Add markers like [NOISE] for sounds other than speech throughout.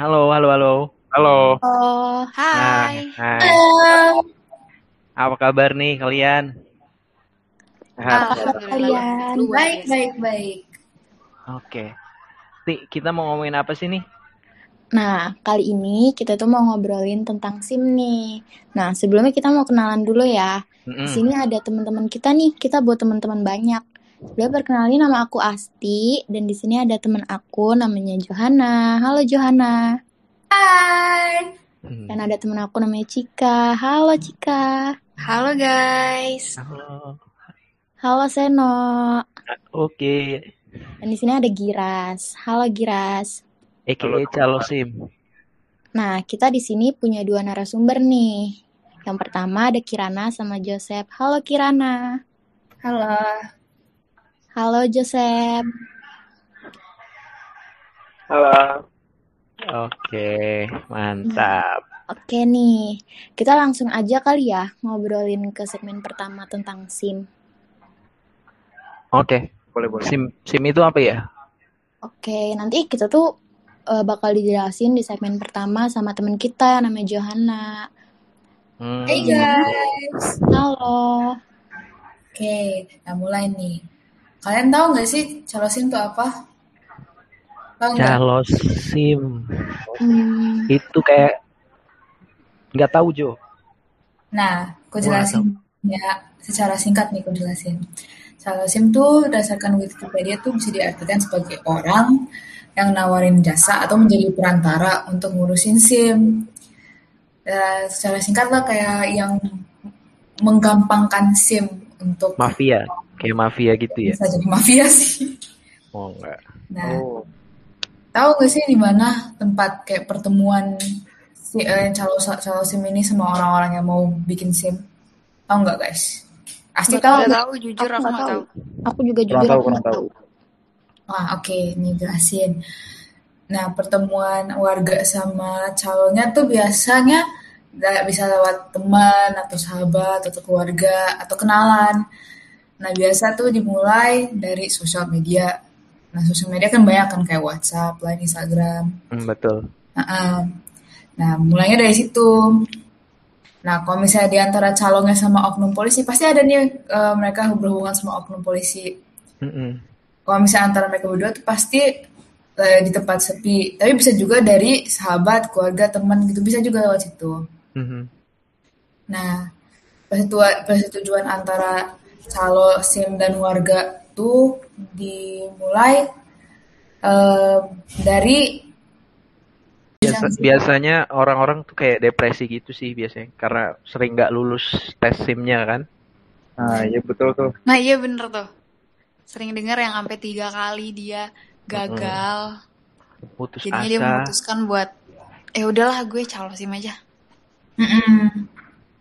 Halo, halo, halo. Halo. Oh, Nah, hai. hai. Halo. Apa kabar nih kalian? Sehat? Alhamdulillah. kalian? Luar Baik, baik, baik. Oke. Nih, kita mau ngomongin apa sih nih? Nah, kali ini kita tuh mau ngobrolin tentang SIM nih. Nah, sebelumnya kita mau kenalan dulu ya. Di Mm-mm. sini ada teman-teman kita nih. Kita buat teman-teman banyak. Dia perkenalin nama aku Asti dan di sini ada teman aku namanya Johanna. Halo Johanna. Hai. Dan ada teman aku namanya Cika. Halo Cika. Halo guys. Halo. Halo Seno. Oke. Dan di sini ada Giras. Halo Giras. EKE Calo SIM. Nah, kita di sini punya dua narasumber nih. Yang pertama ada Kirana sama Joseph. Halo Kirana. Halo. Halo Joseph. Halo. Oke, mantap. Oke nih, kita langsung aja kali ya ngobrolin ke segmen pertama tentang SIM. Oke. Boleh, boleh. SIM SIM itu apa ya? Oke, nanti kita tuh eh, bakal dijelasin di segmen pertama sama teman kita namanya Johanna. Hmm. Hey guys. Halo. Oke, nah mulai nih. Kalian tahu nggak sih calosin itu apa? Tahu nggak? Calo SIM. Hmm, Itu kayak nggak tahu Jo. Nah, aku jelasin ya secara singkat nih aku jelasin. Calosim tuh berdasarkan Wikipedia tuh bisa diartikan sebagai orang yang nawarin jasa atau menjadi perantara untuk ngurusin SIM. Eh, secara singkat lah kayak yang menggampangkan SIM untuk Mafia, kayak mafia gitu ya. bisa jadi mafia sih. Oh enggak. Nah, Oh, tahu gak sih di mana tempat kayak pertemuan si eh, calo calo SIM ini sama orang-orang yang mau bikin SIM? Tahu nggak guys? Pasti tahu. tahu. nggak? tahu jujur aku nggak tahu. tahu. Aku juga kurang jujur tahu, aku kurang nggak tahu. tahu. Wah, oke, ini jelasin. Nah, pertemuan warga sama calonnya tuh biasanya nggak bisa lewat teman atau sahabat atau keluarga atau kenalan. Nah, biasa tuh dimulai dari sosial media. Nah, sosial media kan banyak kan kayak WhatsApp, Line, Instagram. Hmm, betul. Nah, nah, mulainya dari situ. Nah, kalau misalnya di antara calonnya sama oknum polisi, pasti ada nih eh, mereka berhubungan sama oknum polisi. Mm-mm. Kalau misalnya antara mereka berdua tuh pasti eh, di tempat sepi. Tapi bisa juga dari sahabat, keluarga, teman gitu. Bisa juga lewat situ. Mhm. Nah, persetujuan, persetujuan antara calo SIM dan warga tuh dimulai eh, dari Biasa, biasanya orang-orang tuh kayak depresi gitu sih biasanya karena sering nggak lulus tes SIM-nya kan. nah iya betul tuh. Nah iya bener tuh. Sering dengar yang sampai tiga kali dia gagal. Putus Jadinya dia asa. memutuskan buat, eh udahlah gue calo sim aja.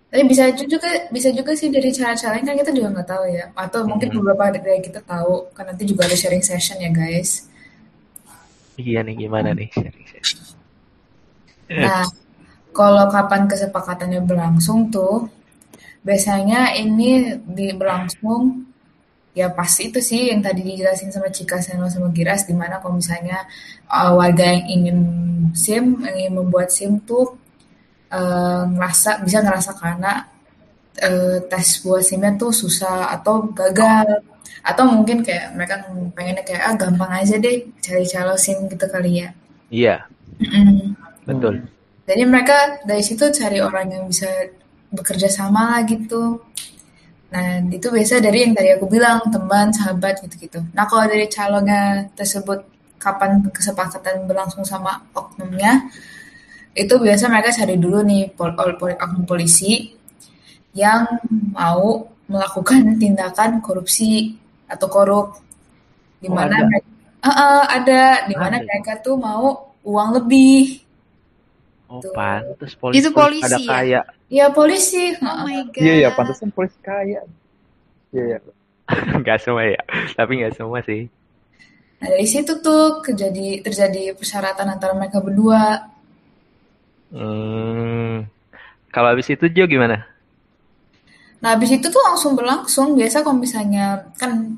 Tapi bisa juga bisa juga sih dari cara-cara lain kan kita juga nggak tahu ya. Atau mungkin beberapa dari kita tahu kan nanti juga ada sharing session ya guys. Iya nih gimana nih? Nah, kalau kapan kesepakatannya berlangsung tuh, biasanya ini di berlangsung ya pas itu sih yang tadi dijelasin sama Cika Seno sama Giras di mana kalau misalnya uh, warga yang ingin SIM, yang ingin membuat SIM tuh uh, ngerasa bisa ngerasa karena uh, tes buat SIM-nya tuh susah atau gagal atau mungkin kayak mereka pengennya kayak ah gampang aja deh cari calo SIM gitu kali ya. Iya, Mm-mm. betul. Jadi mereka dari situ cari orang yang bisa bekerja sama lah gitu. Nah, itu biasa dari yang tadi aku bilang, teman, sahabat gitu-gitu. Nah, kalau dari calonnya tersebut kapan kesepakatan berlangsung sama oknumnya, itu biasa mereka cari dulu nih pol, pol, pol- oknum polisi yang mau melakukan tindakan korupsi atau korup di Oh, mana ada. mereka Eh, eh, ada di mana Ada. mereka tuh mau uang lebih Oh, Tuh. pantes polisi, Itu polisi pada ya? kaya. Ya polisi, Oh my god. Iya iya, pantesan polisi kaya. Iya iya. [LAUGHS] Nggak semua ya, tapi nggak semua sih. Nah dari situ tuh kejadi terjadi persyaratan antara mereka berdua. Hmm. Kalau habis itu Jo gimana? Nah habis itu tuh langsung berlangsung. Biasa kalau misalnya kan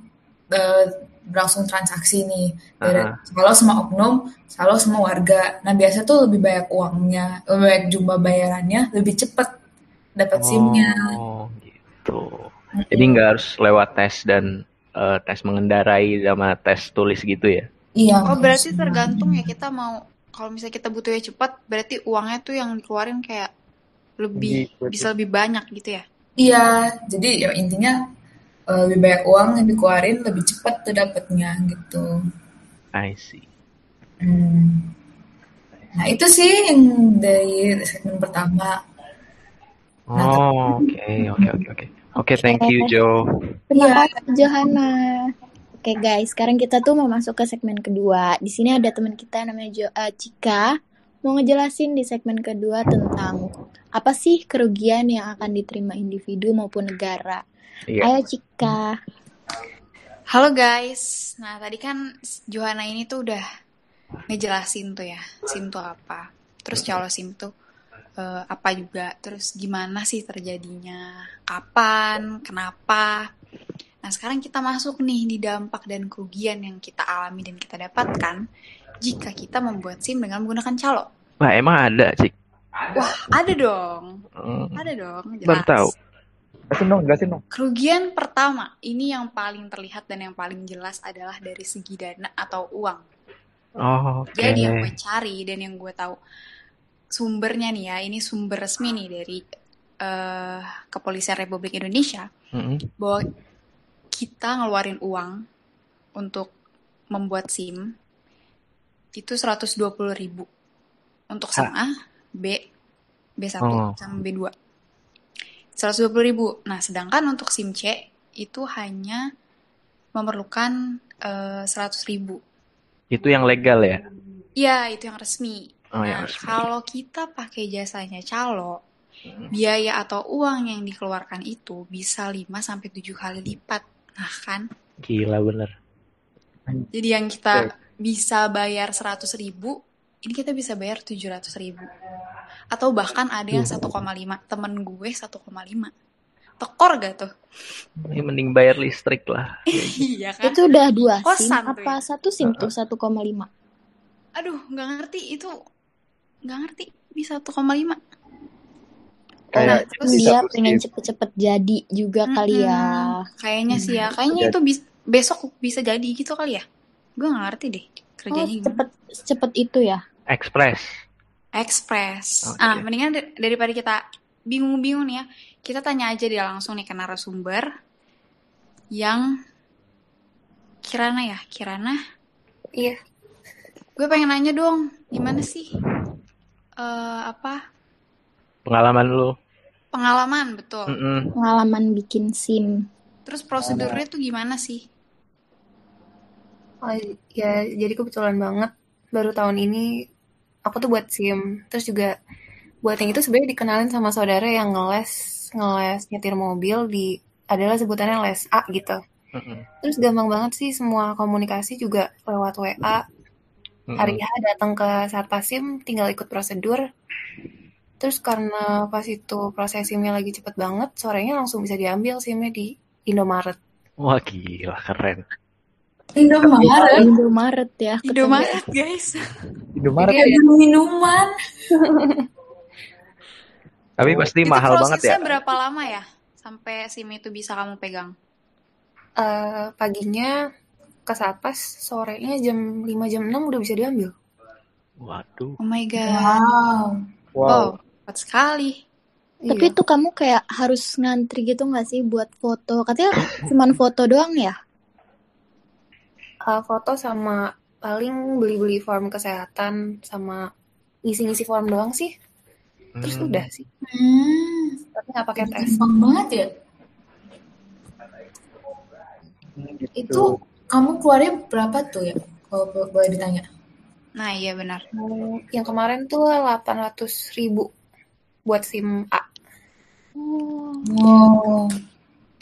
eh, berlangsung transaksi nih. Dari kalau sama oknum, kalau sama warga. Nah biasa tuh lebih banyak uangnya, lebih banyak jumlah bayarannya, lebih cepet dapat SIM-nya. Oh, gitu. Jadi nggak harus lewat tes dan eh, tes mengendarai sama tes tulis gitu ya? Iya. Oh, berarti tergantung ya kita mau kalau misalnya kita butuhnya cepat, berarti uangnya tuh yang dikeluarin kayak lebih berarti. bisa lebih banyak gitu ya. Iya, jadi ya intinya eh, lebih banyak uang yang dikeluarin, lebih cepat tuh dapatnya gitu. I see. Hmm. Nah itu sih yang dari segmen pertama. Nah, Oh, oke, oke, oke, oke. Oke, thank you, Jo. Terima kasih Johanna. Oke guys, sekarang kita tuh mau masuk ke segmen kedua. Di sini ada teman kita namanya jo eh, Cika mau ngejelasin di segmen kedua tentang apa sih kerugian yang akan diterima individu maupun negara. Iya. Ayo Cika. Halo guys. Nah, tadi kan Johanna ini tuh udah ngejelasin tuh ya, SIM tuh apa. Terus kalau SIM tuh eh, apa juga, terus gimana sih terjadinya, kapan, kenapa. Nah, sekarang kita masuk nih di dampak dan kerugian yang kita alami dan kita dapatkan jika kita membuat SIM dengan menggunakan calo. Wah, emang ada, Cik? Wah, ada dong. Hmm, Ada dong, baru jelas. tahu. Jelasin dong, jelasin dong. Kerugian pertama, ini yang paling terlihat dan yang paling jelas adalah dari segi dana atau uang. Oh, oke. Jadi yang gue cari dan yang gue tahu sumbernya nih ya, ini sumber resmi nih dari eh, Kepolisian Republik Indonesia Mm-mm. bahwa kita ngeluarin uang untuk membuat SIM itu 120.000 ribu untuk SIM A, B, B1 Oh. sama B2. 120.000 ribu. Nah, sedangkan untuk SIM C itu hanya memerlukan eh, 100.000 ribu. Itu yang legal ya? Iya, itu yang resmi. Oh, yang Nah, resmi. kalau kita pakai jasanya calo, biaya atau uang yang dikeluarkan itu bisa 5 sampai 7 kali lipat. Nah, kan? Gila bener. Jadi yang kita bisa bayar 100 ribu, ini kita bisa bayar 700 ribu. Atau bahkan ada yang 1,5. Temen gue 1,5. Tekor gak tuh? Ini mending bayar listrik lah. [LAUGHS] iya kan? Itu udah dua SIM Kosan tuh apa ya. satu SIM tuh 1,5? Aduh, nggak ngerti itu. Nggak ngerti. Bisa 1,5. Nah, Kayak terus di dia satu pengen cepet-cepet jadi juga kali ya. Kayaknya sih ya. Kayaknya itu bis- besok bisa jadi gitu kali ya. Gue nggak ngerti deh Oh, kerjanya gimana. cepet cepet itu ya. Express. Express. Oke. Ah, mendingan dar- daripada kita bingung-bingung nih ya, kita tanya aja dia langsung nih ke narasumber yang Kirana ya, Kirana. Iya, Gue pengen nanya dong, gimana sih eh apa Pengalaman lu. pengalaman betul. Mm-mm. Pengalaman bikin SIM. Terus prosedurnya tuh gimana sih? oh, ya jadi kebetulan banget baru tahun ini aku tuh buat SIM. Terus juga buat yang itu sebenarnya dikenalin sama saudara yang ngeles ngeles nyetir mobil di adalah sebutannya les A gitu. Terus gampang banget sih semua komunikasi juga lewat WA. Hari H datang ke Satpasim tinggal ikut prosedur. Terus karena pas itu proses SIM-nya lagi cepet banget, sorenya langsung bisa diambil SIM-nya di Indomaret. Wah gila keren. Indomaret. Indomaret ya. ketemu. Indomaret guys. Indomaret Kayak beli minuman. Tapi pasti Itu mahal banget ya. prosesnya berapa lama ya sampai SIM itu bisa kamu pegang? Eh, paginya ke Satpas, sorenya jam 5 jam 6 udah bisa diambil. Waduh. Oh my god. Wow. Wow. Cepat sekali. Tapi Iya. itu kamu kayak harus ngantri gitu nggak sih buat foto? Katanya [COUGHS] cuman foto doang ya? Eh, foto sama paling beli-beli form kesehatan sama ngisi-ngisi form doang sih. Terus Hmm. udah sih. Hmm. Tapi nggak pakai tes. Gampang banget ya. Gitu. Itu kamu keluarnya berapa tuh ya? Kalau bo- boleh ditanya. Nah, iya benar. Yang kemarin tuh 800 ribu buat SIM A. Wow.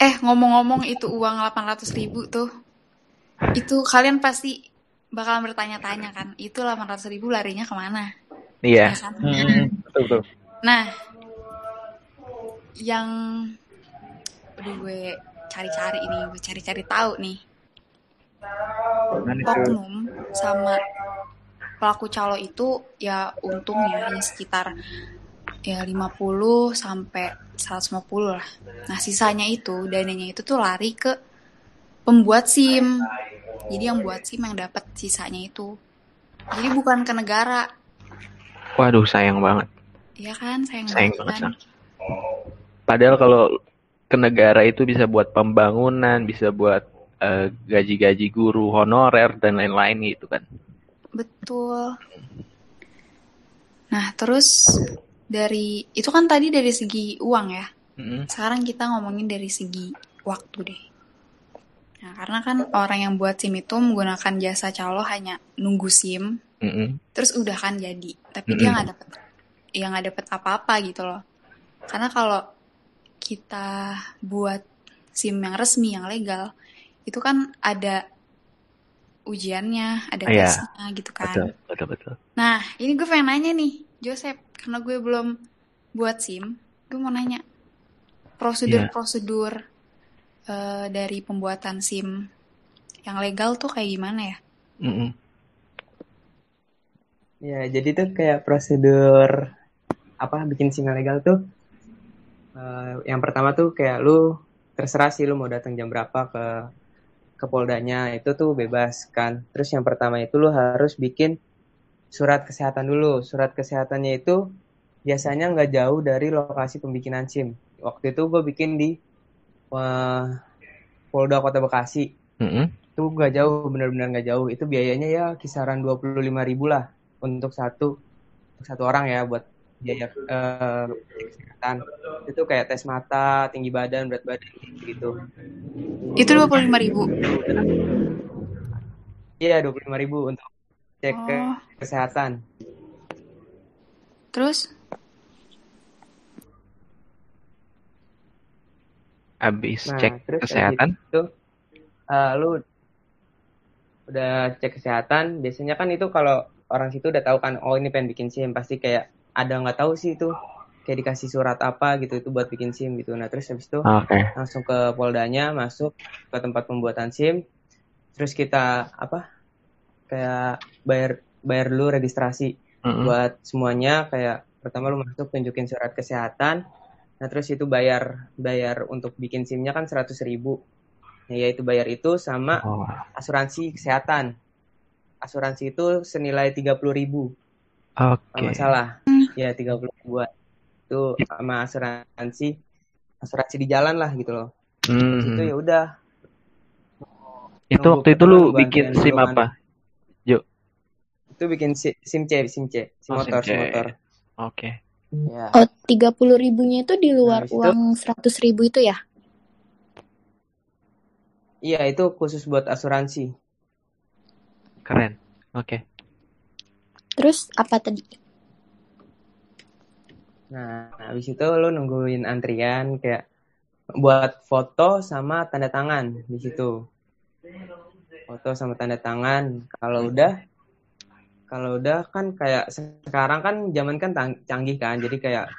Eh, ngomong-ngomong itu uang 800 ribu tuh, itu kalian pasti bakalan bertanya-tanya kan, itu 800 ribu larinya ke mana? Iya. Ya kan? Hmm, betul betul. Nah, yang aduh gue cari-cari ini, gue cari-cari tahu nih. Oknum sama pelaku calo itu ya untungnya hanya sekitar ya 50 sampai 150 lah. Nah, sisanya itu dananya itu tuh lari ke pembuat SIM. Jadi yang buat SIM yang dapat sisanya itu. Jadi bukan ke negara. Waduh, sayang banget. Iya kan? Sayang, Sayang banget banget, kan. Padahal kalau ke negara itu bisa buat pembangunan, bisa buat eh, gaji-gaji guru honorer dan lain-lain gitu kan. Betul. Nah, terus dari itu kan tadi dari segi uang ya. Mm-mm. Sekarang kita ngomongin dari segi waktu deh. Nah, karena kan orang yang buat SIM itu menggunakan jasa calo hanya nunggu SIM, Mm-mm. terus udah kan jadi. Tapi dia Mm-mm. nggak dapet, ya nggak dapet apa-apa gitu loh. Karena kalau kita buat SIM yang resmi, yang legal, itu kan ada ujiannya, ada Iya, tesnya gitu kan. Betul, betul, betul. Nah, ini gue pengen nanya nih, Joseph, karena gue belum buat SIM, gue mau nanya prosedur-prosedur eh, dari pembuatan SIM yang legal tuh kayak gimana ya? Mm-mm. Ya, jadi tuh kayak prosedur apa bikin SIM yang legal tuh eh, yang pertama tuh kayak lu terserah sih lu mau datang jam berapa ke ke Poldanya itu tuh bebas kan. Terus yang pertama itu lu harus bikin surat kesehatan dulu. Surat kesehatannya itu biasanya nggak jauh dari lokasi pembikinan SIM. Waktu itu gue bikin di eh, Polda Kota Bekasi. Mm-mm. Itu nggak jauh, benar-benar nggak jauh. Itu biayanya ya kisaran 25.000 ribu lah untuk satu untuk satu orang ya buat biaya eh, kesehatan. Itu kayak tes mata, tinggi badan, berat badan gitu. Itu 25 ribu. Iya, 25.000 ribu untuk cek ke Oh, kesehatan. terus? Habis Nah, cek terus kesehatan. itu eh, lu udah cek kesehatan, biasanya kan itu kalau orang situ udah tahu kan, oh ini pengen bikin SIM, pasti kayak ada nggak tahu sih itu kayak dikasih surat apa gitu itu buat bikin SIM gitu. Nah, terus habis itu Oke. langsung ke Poldanya, masuk ke tempat pembuatan SIM, terus kita apa? Kayak bayar bayar dulu registrasi Mm-mm. buat semuanya. Kayak pertama lu masuk tunjukin surat kesehatan. Nah terus itu bayar bayar untuk bikin SIM-nya kan 100.000 ribu. Nah, yaitu bayar itu sama Oh, asuransi kesehatan. Asuransi itu senilai 30.000 ribu. Kalau Oke. nggak salah ya 30 ribuan. Itu sama asuransi asuransi di jalan lah gitu loh. Terus itu ya udah. Itu waktu itu lu bikin SIM kan. apa? Itu bikin si- SIM C SIM C SIM Oh, SIM motor. SIM motor Oke. ya Oh, 30 ribunya itu di nah luar itu uang 100 ribu itu ya? iya itu khusus buat asuransi Keren. Oke. Terus apa tadi? Nah, habis itu lu nungguin antrian kayak buat foto sama tanda tangan di situ. Foto sama tanda tangan. Kalau udah, kalau udah kan kayak sekarang kan zaman kan canggih kan. Jadi kayak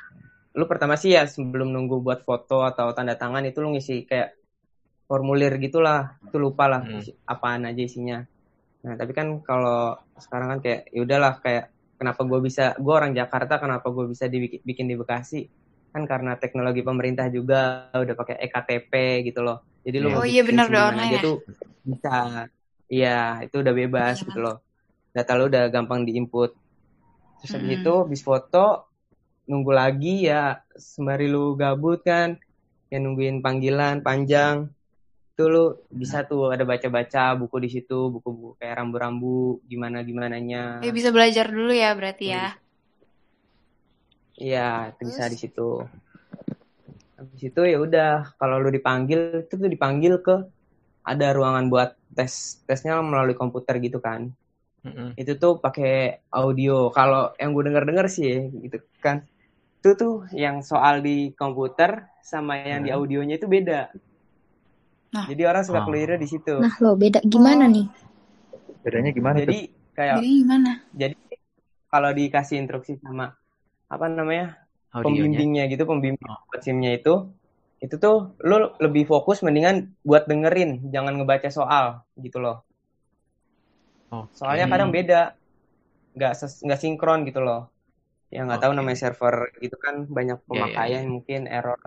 lu pertama sih ya sebelum nunggu buat foto atau tanda tangan itu lu ngisi kayak formulir gitulah. Itu lupa lah Hmm. apaan aja isinya. Nah, tapi kan kalau sekarang kan kayak ya udahlah kayak kenapa gue bisa gue orang Jakarta kenapa gue bisa dibikin bikin di Bekasi kan karena teknologi pemerintah juga udah pakai ektp gitu loh jadi lu Iya. Oh iya benar udah online aja ya. tuh bisa iya itu udah bebas Iya gitu loh data lu udah gampang diinput terus habis itu habis foto nunggu lagi ya sembari lu gabut kan ya nungguin panggilan panjang itu lu bisa tuh ada baca-baca buku di situ buku-buku kayak rambu-rambu gimana gimananya Eh bisa belajar dulu ya berarti ya. Iya, itu bisa di situ. Habis itu ya udah, kalau lu dipanggil itu tuh dipanggil ke ada ruangan buat tes tesnya melalui komputer gitu kan. Mm-mm. Itu tuh pakai audio. Kalau yang gue denger-denger sih gitu kan. Itu tuh yang soal di komputer sama yang di Hmm. audionya itu beda. Nah, Jadi orang suka Oh. keliru di situ. Nah, lo beda gimana oh, nih? Bedanya gimana tuh? Jadi kayak jadi gimana? jadi kalau dikasih instruksi sama apa namanya Audionya. pembimbingnya gitu pembimbing Oh. buat SIM-nya itu itu tuh lu lebih fokus mendingan buat dengerin jangan ngebaca soal gitu loh Oke. Soalnya kadang beda, nggak ses- nggak sinkron gitu loh. Ya nggak tahu Oke. namanya server gitu kan banyak Iya, iya, pemakaian mungkin error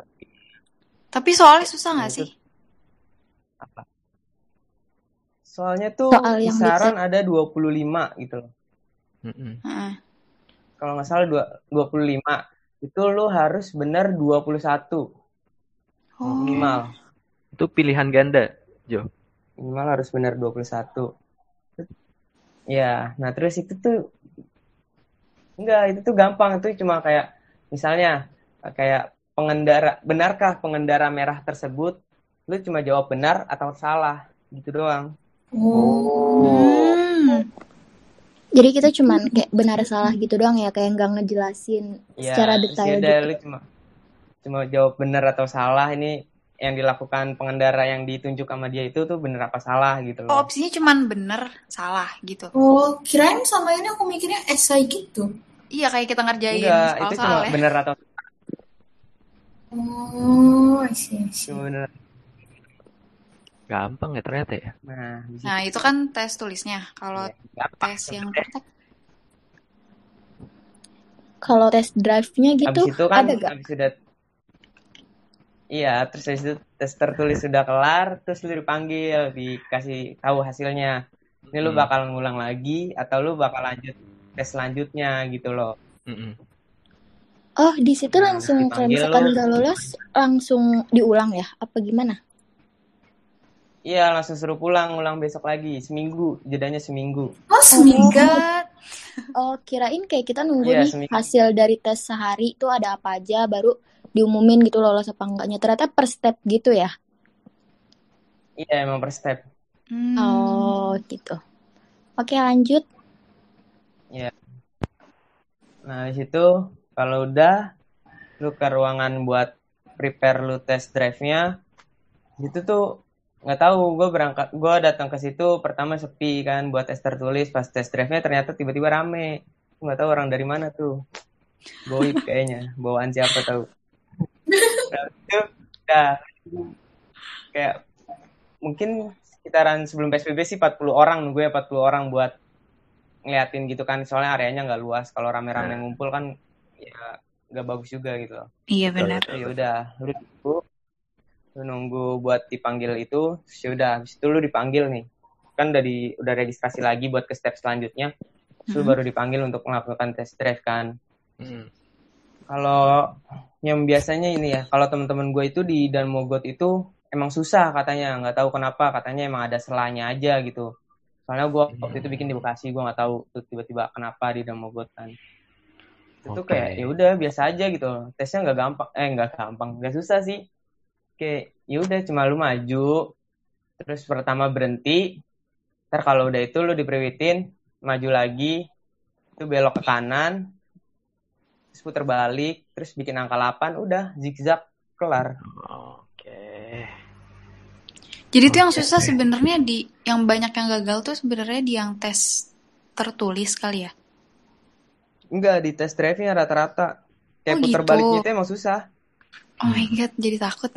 Tapi soalnya susah nggak Nah, sih? apa? Soalnya tuh Soal kisaran ada 25 gitu loh. Mm-mm. Heeh. Kalau nggak salah dua- 25 itu lu harus bener 21 Oh. minimal. Itu pilihan ganda, Jo. Minimal harus bener 21. Ya, nah terus itu tuh enggak, itu tuh gampang itu cuma kayak misalnya kayak pengendara, benarkah pengendara merah tersebut? Lu cuma jawab benar atau salah gitu doang. Oh. Hmm. Jadi kita cuman kayak benar salah gitu doang ya, kayak nggak ngejelasin Ya, secara detail gitu. lu cuma cuma jawab benar atau salah ini yang dilakukan pengendara yang ditunjuk sama dia itu tuh benar apa salah gitu Oh, loh. opsinya cuman bener, salah gitu. Oh, kirain sama ini aku mikirnya esai gitu. Iya, kayak kita ngerjain Enggak, itu cuma ya. benar atau Oh, I see, I see. cuma benar. Gampang ya ternyata ya. Nah, Nah, itu kan tes tulisnya. Kalau ya, tes yang praktek, Kalau tes drive-nya gitu Abis itu kan ada gak? abis sudah Iya, terus itu tes tertulis sudah kelar, terus lu dipanggil, dikasih tahu hasilnya. Ini lu Mm. bakal ngulang lagi atau lu bakal lanjut tes selanjutnya gitu loh. Mm-mm. Oh, di situ Nah, langsung kalau misalkan nggak lolos langsung diulang ya? Apa gimana? Iya, langsung suruh pulang, ngulang besok lagi, seminggu, jedanya seminggu. Oh, seminggu. Oh, kirain kayak kita nunggu Iya, nih seminggu. hasil dari tes sehari itu ada apa aja baru diumumin gitu lolos apa enggaknya. Ternyata per step gitu ya. Iya, emang per step. Hmm. Oh, gitu. Oke, lanjut. Iya. Nah, di situ kalau udah lu ke ruangan buat prepare lu test drive-nya, itu tuh nggak tahu gue berangkat gue datang ke situ pertama sepi kan buat tes tertulis pas tes drive-nya ternyata tiba-tiba rame nggak tahu orang dari mana tuh goib kayaknya bawaan siapa tahu itu udah. Kayak mungkin sekitaran sebelum PSBB sih 40 orang nunggu ya 40 orang buat ngeliatin gitu kan. Soalnya areanya nggak luas. Kalau rame-rame ngumpul kan ya nggak bagus juga gitu. Loh Iya benar. ya udah lu nunggu lu nunggu buat dipanggil itu terus ya udah habis itu lu dipanggil nih. Kan udah di udah registrasi lagi buat ke step selanjutnya. Terus lu Mhm. baru dipanggil untuk melakukan test drive kan. Mm. Kalau yang biasanya ini ya kalau teman-teman gue itu di dan mogot itu emang susah katanya nggak tahu kenapa katanya emang ada selanya aja gitu. Soalnya gue waktu itu bikin di Bekasi gue nggak tahu tiba-tiba kenapa di dan mogot kan. Itu Oke. kayak ya udah biasa aja gitu. Tesnya nggak gampang eh nggak gampang nggak susah sih. Kayak ya udah cuma lu maju terus pertama berhenti ntar kalau udah itu lu dipriwitin maju lagi itu belok ke kanan terus putar balik terus bikin angka 8 udah zigzag kelar Oke. Jadi itu yang susah sebenarnya di yang banyak yang gagal tuh sebenarnya di yang tes tertulis kali ya. enggak di tes drive-nya rata-rata kayak Oh, putar gitu. baliknya itu emang susah Oh my god, jadi takut.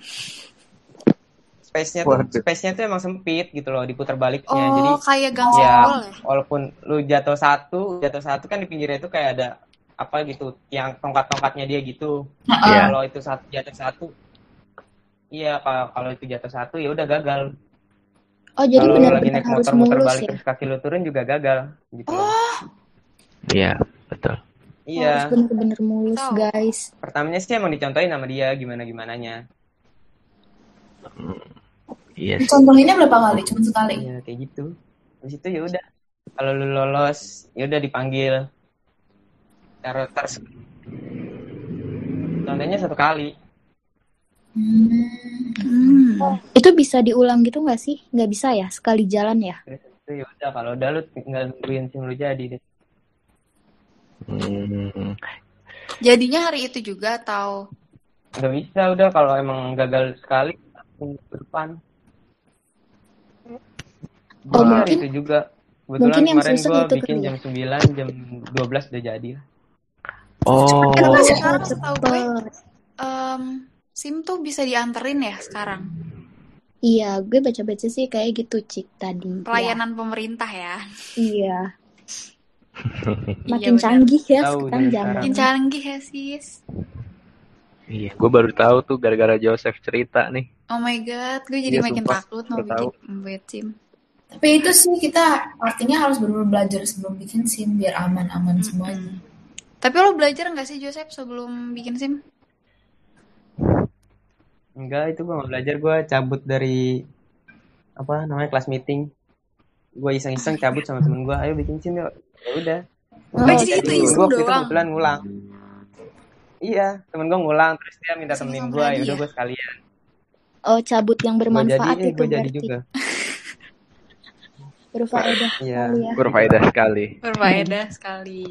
space-nya tuh space-nya tuh emang sempit gitu loh diputar baliknya jadi Oh, kayak gang ya? walaupun lu jatuh satu jatuh satu kan di pinggirnya itu kayak ada apa gitu yang tongkat-tongkatnya dia gitu Iya. kalau itu satu jatuh satu iya kalau kalau itu jatuh satu ya udah gagal Oh, jadi kalau lu lagi benar-benar naik harus motor muter mulus balik ya? terus kaki lu turun juga gagal gitu. Oh, Iya, betul. Oh, iya harus benar-benar mulus, guys. pertamanya sih emang dicontohin sama dia gimana gimananya Mm. Iya sih. Contohinnya berapa kali? Cuma sekali. iya kayak gitu habis itu ya udah kalau lu lolos ya udah dipanggil tar contohnya satu kali Hmm. hmm. Itu bisa diulang gitu nggak sih? Nggak bisa ya? Sekali jalan ya? itu ya udah kalau udah lu tinggal nungguin sim lu jadi deh Hmm. Jadinya hari itu juga atau nggak bisa udah kalau emang gagal sekali langsung ke depan Oh, hari mungkin- itu juga kebetulan mungkin yang kemarin itu bikin kali ya? jam 9 jam 12 udah jadi Oh, Karena sekarang setahu gue em, SIM tuh bisa dianterin ya sekarang. Iya, gue baca-baca sih kayak gitu, Cik, tadi. Ya, Pelayanan pemerintah ya. iya. [LAUGHS] Iya Makin benar. canggih ya Tahu sekarang zaman. Makin canggih ya sis. Iya, gue baru tahu tuh gara-gara Joseph cerita nih. Oh my god, gue jadi Iya, makin sumpah. takut mau bikin buat SIM. Tapi itu sih kita artinya harus benar-benar belajar sebelum bikin SIM biar aman-aman semuanya. Tapi lo belajar nggak sih Joseph sebelum bikin SIM? Enggak, itu gue nggak belajar. Gue cabut dari apa namanya kelas meeting. Gue iseng-iseng cabut sama temen gue. Ayo bikin sim yuk. Ya udah. Oh, Oh, jadi itu Temen iseng gue itu doang. kebetulan ngulang. Iya, temen gue ngulang terus dia minta Saking temenin gue. Ya udah gue sekalian. Oh, cabut yang Gue jadi, bermanfaat eh, itu gue jadi berarti. juga. [LAUGHS] Berfaedah Iya. sekali ya. Berfaedah sekali. Berfaedah sekali.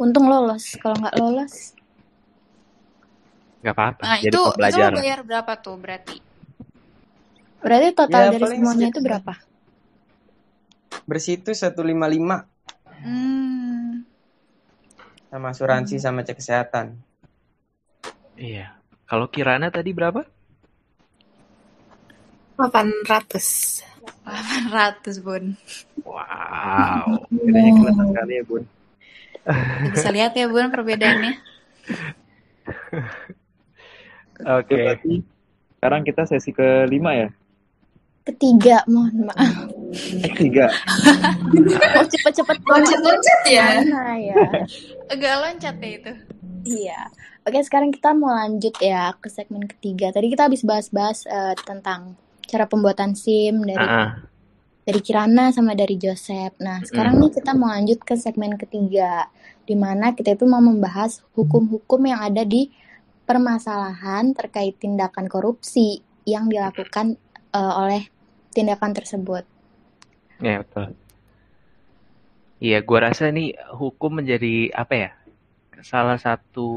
Untung lolos. Kalau nggak lolos, Gak apa-apa. Nah Jadi itu itu lo pembelajaran. bayar berapa tuh berarti? berarti total Ya dari semuanya itu berapa? Bersih itu 155 Hmm. sama asuransi sama cek kesehatan. Iya. Kalau Kirana tadi berapa? 800. 800 bun. Wow. Bedanya kelihatan sekali ya, Bun. Bisa lihat ya bun perbedaannya. Oke. [LAUGHS] Oke, berarti sekarang kita sesi kelima ya? Ketiga, mohon maaf. Eh, tiga. Oh, [LAUGHS] cepet-cepet Loncat-loncat ya. mana ya? Agak loncat ya itu. Iya. Oke, sekarang kita mau lanjut ya ke segmen ketiga. Tadi kita habis bahas-bahas eh, tentang cara pembuatan SIM dari Ah, dari Kirana sama dari Joseph. Nah, sekarang nih kita mau lanjut ke segmen ketiga, di mana kita itu mau membahas hukum-hukum yang ada di permasalahan terkait tindakan korupsi yang dilakukan eh, oleh tindakan tersebut. ya betul. Iya, gua rasa ini hukum menjadi apa ya? Salah satu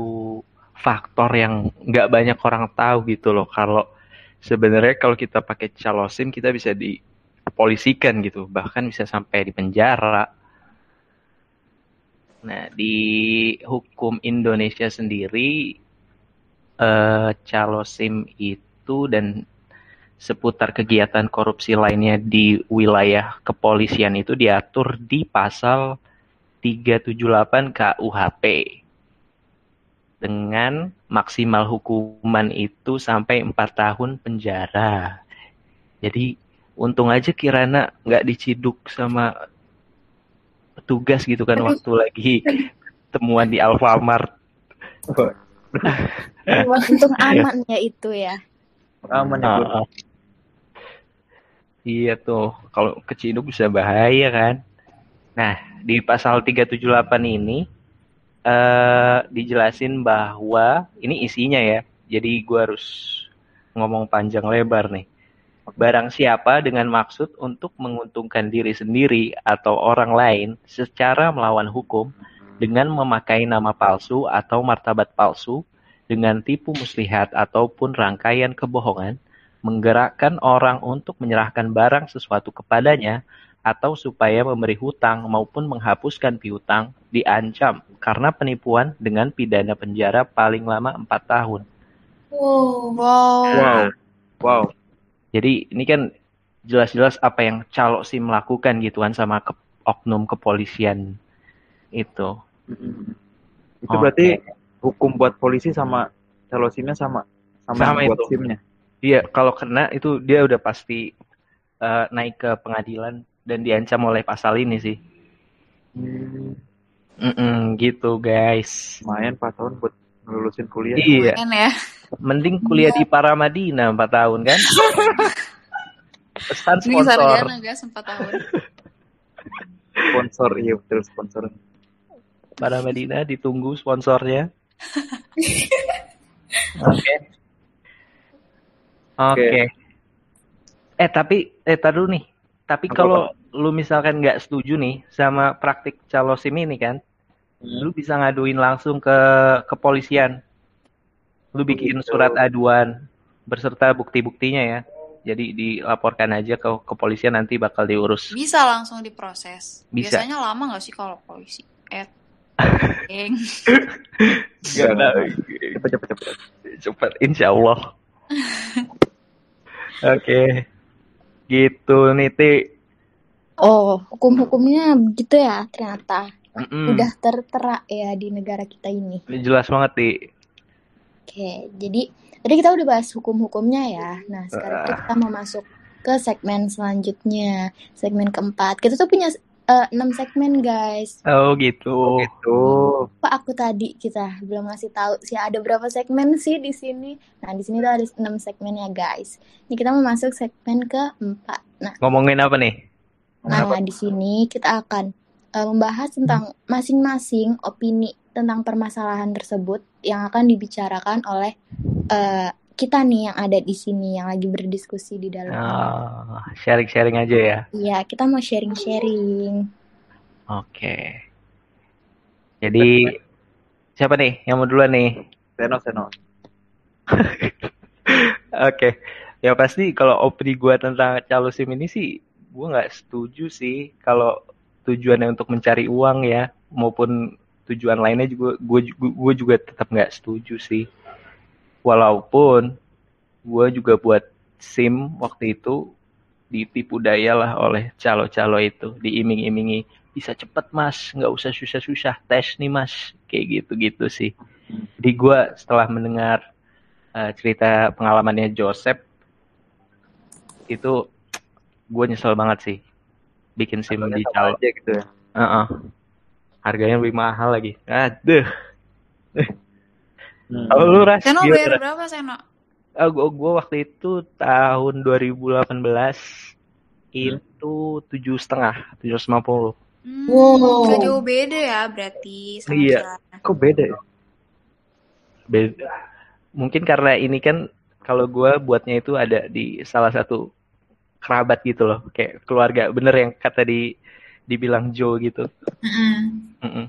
faktor yang nggak banyak orang tahu gitu loh. Kalau sebenarnya kalau kita pakai calo SIM kita bisa dipolisikan gitu, bahkan bisa sampai di penjara. Nah, di hukum Indonesia sendiri eh, calo SIM itu dan seputar kegiatan korupsi lainnya di wilayah kepolisian itu diatur di pasal 378 KUHP dengan maksimal hukuman itu sampai 4 tahun penjara. Jadi untung aja Kirana nggak diciduk sama petugas gitu kan waktu lagi temuan di Alfamart. Untung aman ya itu ya. Aman ya, Bun. Ah, ah. Iya tuh, kalau keciduk bisa bahaya kan. Nah, di pasal 378 ini eh dijelasin bahwa ini isinya ya. Jadi gua harus ngomong panjang lebar nih. Barang siapa dengan maksud untuk menguntungkan diri sendiri atau orang lain secara melawan hukum dengan memakai nama palsu atau martabat palsu dengan tipu muslihat ataupun rangkaian kebohongan menggerakkan orang untuk menyerahkan barang sesuatu kepadanya atau supaya memberi hutang maupun menghapuskan piutang diancam karena penipuan dengan pidana penjara paling lama 4 tahun. Wow. Wow. Wow. Jadi ini kan jelas-jelas apa yang calo SIM melakukan gitu kan sama ke, oknum kepolisian itu. Itu Oke. berarti hukum buat polisi sama calo SIM-nya sama. Sama, Sama buat itu. SIM-nya. Iya, kalau kena itu dia udah pasti eh, naik ke pengadilan dan diancam oleh pasal ini sih. Hmm, Mm-mm, gitu guys. lumayan 4 tahun buat ngelulusin kuliah. Iya, ya. mending kuliah di Paramadina 4 tahun kan? Pesan sponsor. sarjana guys 4 tahun. Sponsor, iya betul sponsor. Paramadina ditunggu sponsornya. [LAUGHS] Oke. Oke. Oke. Eh tapi eh tar dulu nih. Tapi kalau lu misalkan nggak setuju nih sama praktik calo SIM ini kan. Lu bisa ngaduin langsung ke kepolisian. Lu bikin gitu. surat aduan beserta bukti-buktinya ya. Jadi dilaporkan aja ke kepolisian nanti bakal diurus. Bisa langsung diproses. Bisa. Biasanya lama nggak sih kalau polisi? Eh, [LAUGHS] Eng. Cepet, cepet, cepet. Cepat, insya Allah. [LAUGHS] Oke. Gitu nih, Ti. Oh, hukum-hukumnya begitu ya ternyata. Mm-mm. Udah tertera ya di negara kita ini. Jelas banget, Ti. Oke, jadi tadi kita udah bahas hukum-hukumnya ya. Nah, sekarang Ah. kita mau masuk ke segmen selanjutnya, segmen keempat. Kita tuh punya enam segmen, guys. Oh, gitu. Gitu. Apa aku tadi kita belum ngasih tahu sih ada berapa segmen sih di sini. Nah, di sini tuh ada enam segmennya, guys. Ini kita mau masuk segmen keempat. Nah, Ngomongin apa nih? Nah, di sini kita akan eh, membahas tentang masing-masing opini tentang permasalahan tersebut yang akan dibicarakan oleh eh, kita nih yang ada di sini yang lagi berdiskusi di dalam. Oh, sharing-sharing aja ya. Iya, kita mau sharing-sharing. Oke. Jadi siapa nih yang mau duluan nih? Seno, Seno. [LAUGHS] Oke. Ya pasti kalau opini gua tentang calo SIM ini sih gua nggak setuju sih kalau tujuannya untuk mencari uang ya maupun tujuan lainnya juga gue gue juga tetap nggak setuju sih. Walaupun gue juga buat SIM waktu itu ditipu daya lah oleh calo-calo itu, diiming-imingi bisa cepet mas, nggak usah susah-susah tes nih mas, kayak gitu-gitu sih. Jadi gue setelah mendengar eh, cerita pengalamannya Joseph itu gue nyesel banget sih bikin SIM Harganya di calo. aja gitu ya. Heeh. Harganya lebih mahal lagi. Aduh. Hmm. Kalau lu ras Seno bayar Ras? berapa Seno? Ah, gua, gua waktu itu tahun 2018 itu tujuh setengah, tujuh ratus lima puluh. Hmm, Wow. gak jauh beda ya berarti sama Iya. Kirana. Kok beda ya? Beda. Mungkin karena ini kan kalau gua buatnya itu ada di salah satu kerabat gitu loh, kayak keluarga. Bener yang kata di dibilang Joe gitu. Mm-mm. Mm-mm.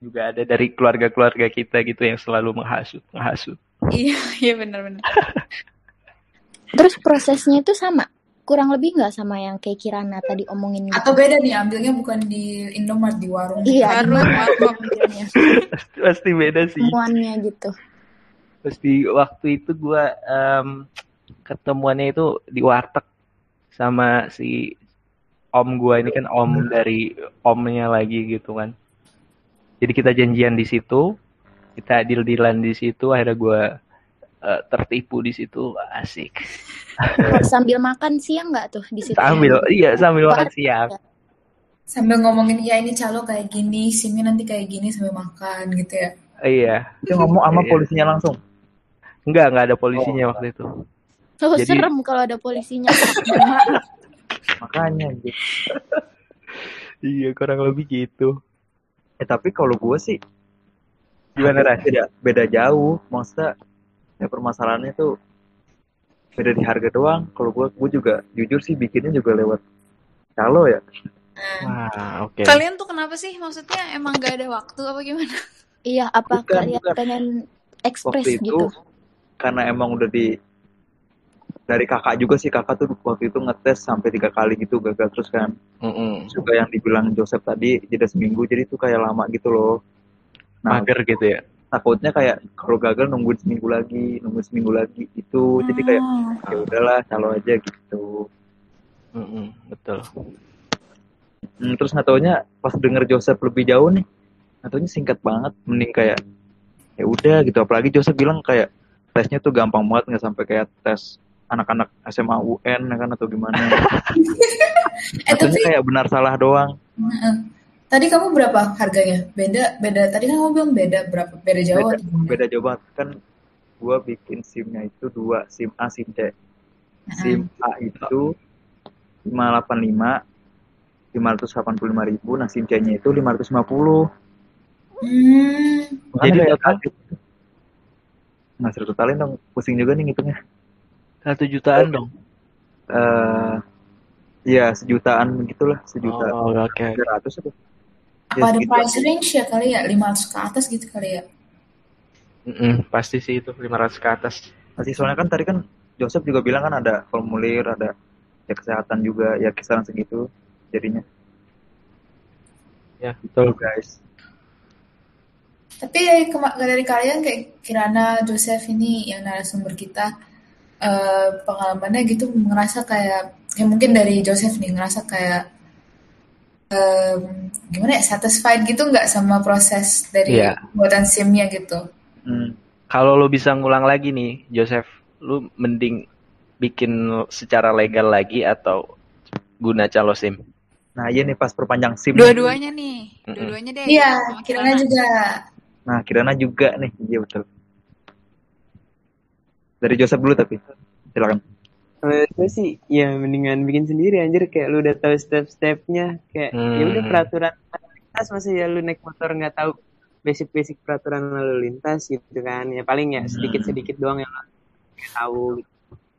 Juga ada dari keluarga-keluarga kita gitu yang selalu menghasut, menghasut. Iya, [LAUGHS] iya benar-benar. [LAUGHS] Terus prosesnya itu sama, kurang lebih nggak sama yang kayak Kirana tadi omongin gitu? Atau beda nih, ambilnya bukan di Indomaret, di warung. Iya, di Warung? Pasti, [LAUGHS] pasti beda sih. Temuannya gitu. Pasti waktu itu gua em, ketemuannya itu di warteg sama si om gua ini kan om dari omnya lagi gitu kan. Jadi kita janjian di situ, kita deal-dealan di situ, akhirnya gua eh, tertipu di situ, asik. Sambil makan siang nggak tuh di situ? Sambil, iya sambil makan siang. ya? Sambil ngomongin, ya ini calo kayak gini, simnya nanti kayak gini sambil makan gitu ya. Iya, Itu ngomong sama Iya. polisinya langsung. enggak enggak ada polisinya waktu itu. Oh, Jadi- serem kalau ada polisinya. [LAUGHS] Makanya anjir. Iya, kurang lebih gitu. Eh tapi kalau gue sih Gimana, Ras? beda beda jauh. Maksudnya ya permasalahannya tuh beda di harga doang. Kalau gue gue juga jujur sih bikinnya juga lewat calo ya. Wah, oke. Kalian tuh kenapa sih? Maksudnya emang gak ada waktu apa gimana? Iya, apa Bukan, kalian bukan. pengen ekspres gitu? karena emang udah di dari kakak juga sih kakak tuh waktu itu ngetes sampai tiga kali gitu gagal terus kan Mm-mm. juga yang dibilang Joseph tadi jeda seminggu jadi tuh kayak lama gitu loh nah Mager gitu ya. takutnya kayak kalau gagal nungguin seminggu lagi nungguin seminggu lagi itu jadi kayak Hmm. ya udahlah calo aja gitu Mm-mm, betul. Hmm, terus nggak taunya pas denger Joseph lebih jauh nih nggak taunya singkat banget mending kayak ya udah gitu apalagi Joseph bilang kayak tesnya tuh gampang banget nggak sampai kayak tes anak-anak SMA UN ya kan atau gimana [LAUGHS] Eh tapi, kayak benar salah doang Heeh. tadi kamu berapa harganya? Beda, beda. Tadi kan kamu bilang beda berapa? Beda jauh beda beda jauh banget kan gua bikin SIM-nya itu dua SIM A SIM C SIM A itu 585 585 ribu nah SIM C-nya itu 550 Hmm. Jadi total? kaget. Nah, totalin dong. Pusing juga nih ngitungnya. Satu jutaan dong. eh Iya, sejutaan gitulah. Sejuta. Oh, oke. Ratus apa? Apa ada segitu. price range ya kali ya? 500 ke atas gitu kali ya? Mm-mm, pasti sih itu 500 ke atas. Masih soalnya kan tadi kan Joseph juga bilang kan ada formulir, ada ya kesehatan juga, ya kisaran segitu jadinya. Ya, betul. guys. Tapi dari kalian kayak Kirana, Joseph ini yang narasumber kita, eh, pengalamannya gitu ngerasa kayak ya mungkin dari Joseph nih ngerasa kayak em, gimana ya satisfied gitu nggak sama proses dari Iya. buatan SIM-nya gitu. Hmm. Kalau lu bisa ngulang lagi nih, Joseph, lu mending bikin secara legal lagi atau guna calo SIM? Nah iya nih pas perpanjang SIM. Dua-duanya nih, dua-duanya deh. Iya, Kirana. juga. Nah Kirana juga nih, iya betul. Dari Joseph dulu tapi, silakan. Kalau gue sih ya mendingan bikin sendiri anjir kayak lu udah tahu step-stepnya kayak ya udah Hmm. peraturan lalu lintas masa ya lu naik motor nggak tahu basic-basic peraturan lalu lintas gitu kan ya paling ya sedikit-sedikit doang yang tahu gitu.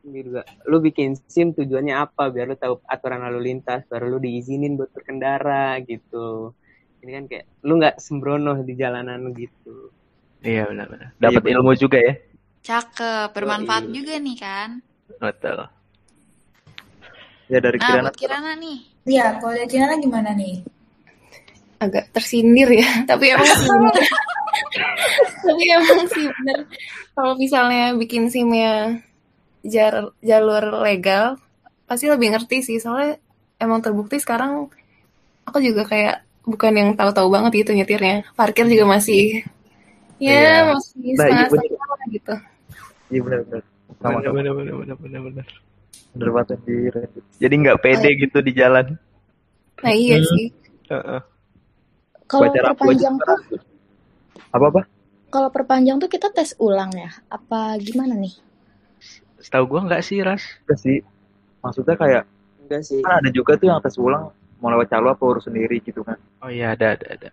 Juga lu bikin SIM tujuannya apa biar lu tahu aturan lalu lintas baru lu diizinin buat berkendara gitu ini kan kayak lu nggak sembrono di jalanan gitu Iya benar-benar. Dapat Iya, ilmu juga ya. Cakep, bermanfaat Yoi. juga nih kan. Betul. Ya dari Nah, Kirana. buat Kirana nih. Iya, kalau dari Kirana gimana nih? agak tersindir ya [LAUGHS] tapi emang [LAUGHS] sih bener tapi emang sih bener kalau misalnya bikin simnya jar- jalur legal pasti lebih ngerti sih soalnya emang terbukti sekarang aku juga kayak bukan yang tahu-tahu banget gitu nyetirnya parkir juga masih ya Iya. masih setengah-setengah gitu Iya benar-benar. Sama Benar benar benar benar benar benar. benar banget anjir. Jadi nggak pede gitu di jalan. nah iya Hmm. sih Heeh. Kalau Baca rapu aja perpanjang tuh, Apa-apa? kalau perpanjang tuh kita tes ulang ya? Apa gimana nih? Setahu gua nggak sih, Ras. Enggak sih. Maksudnya kayak, enggak sih kan ada juga tuh yang tes ulang mau lewat calo apa urus sendiri gitu kan. Oh iya ada ada ada.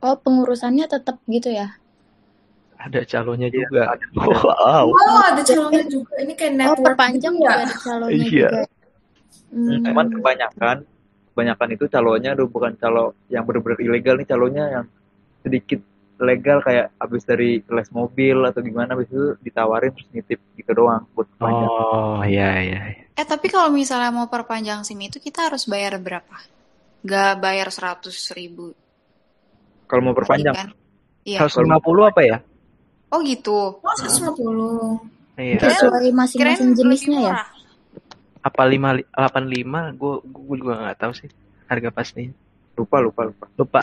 Oh, pengurusannya tetap gitu ya? Ada calonnya Iya, juga. ada. Wow. Oh, ada calonnya juga. Ini kayak Oh, network perpanjang gitu juga ya. ada calonnya Iya. juga. Hmm. Cuman kebanyakan, kebanyakan itu calonnya udah bukan calo yang bener-bener ilegal nih calonnya yang sedikit legal kayak abis dari les mobil atau gimana abis itu ditawarin terus nitip gitu doang buat perpanjang. Oh iya iya. iya. Eh, tapi kalau misalnya mau perpanjang SIM itu kita harus bayar berapa? Gak bayar 100 ribu Kalau mau perpanjang, kan? Iya. 150 apa ya? Oh gitu. Oh, 150. Iya. Sesuai masing-masing jenisnya ya? Apa 5 85? Gua gua juga nggak tahu sih harga pastinya. lupa lupa lupa. Lupa.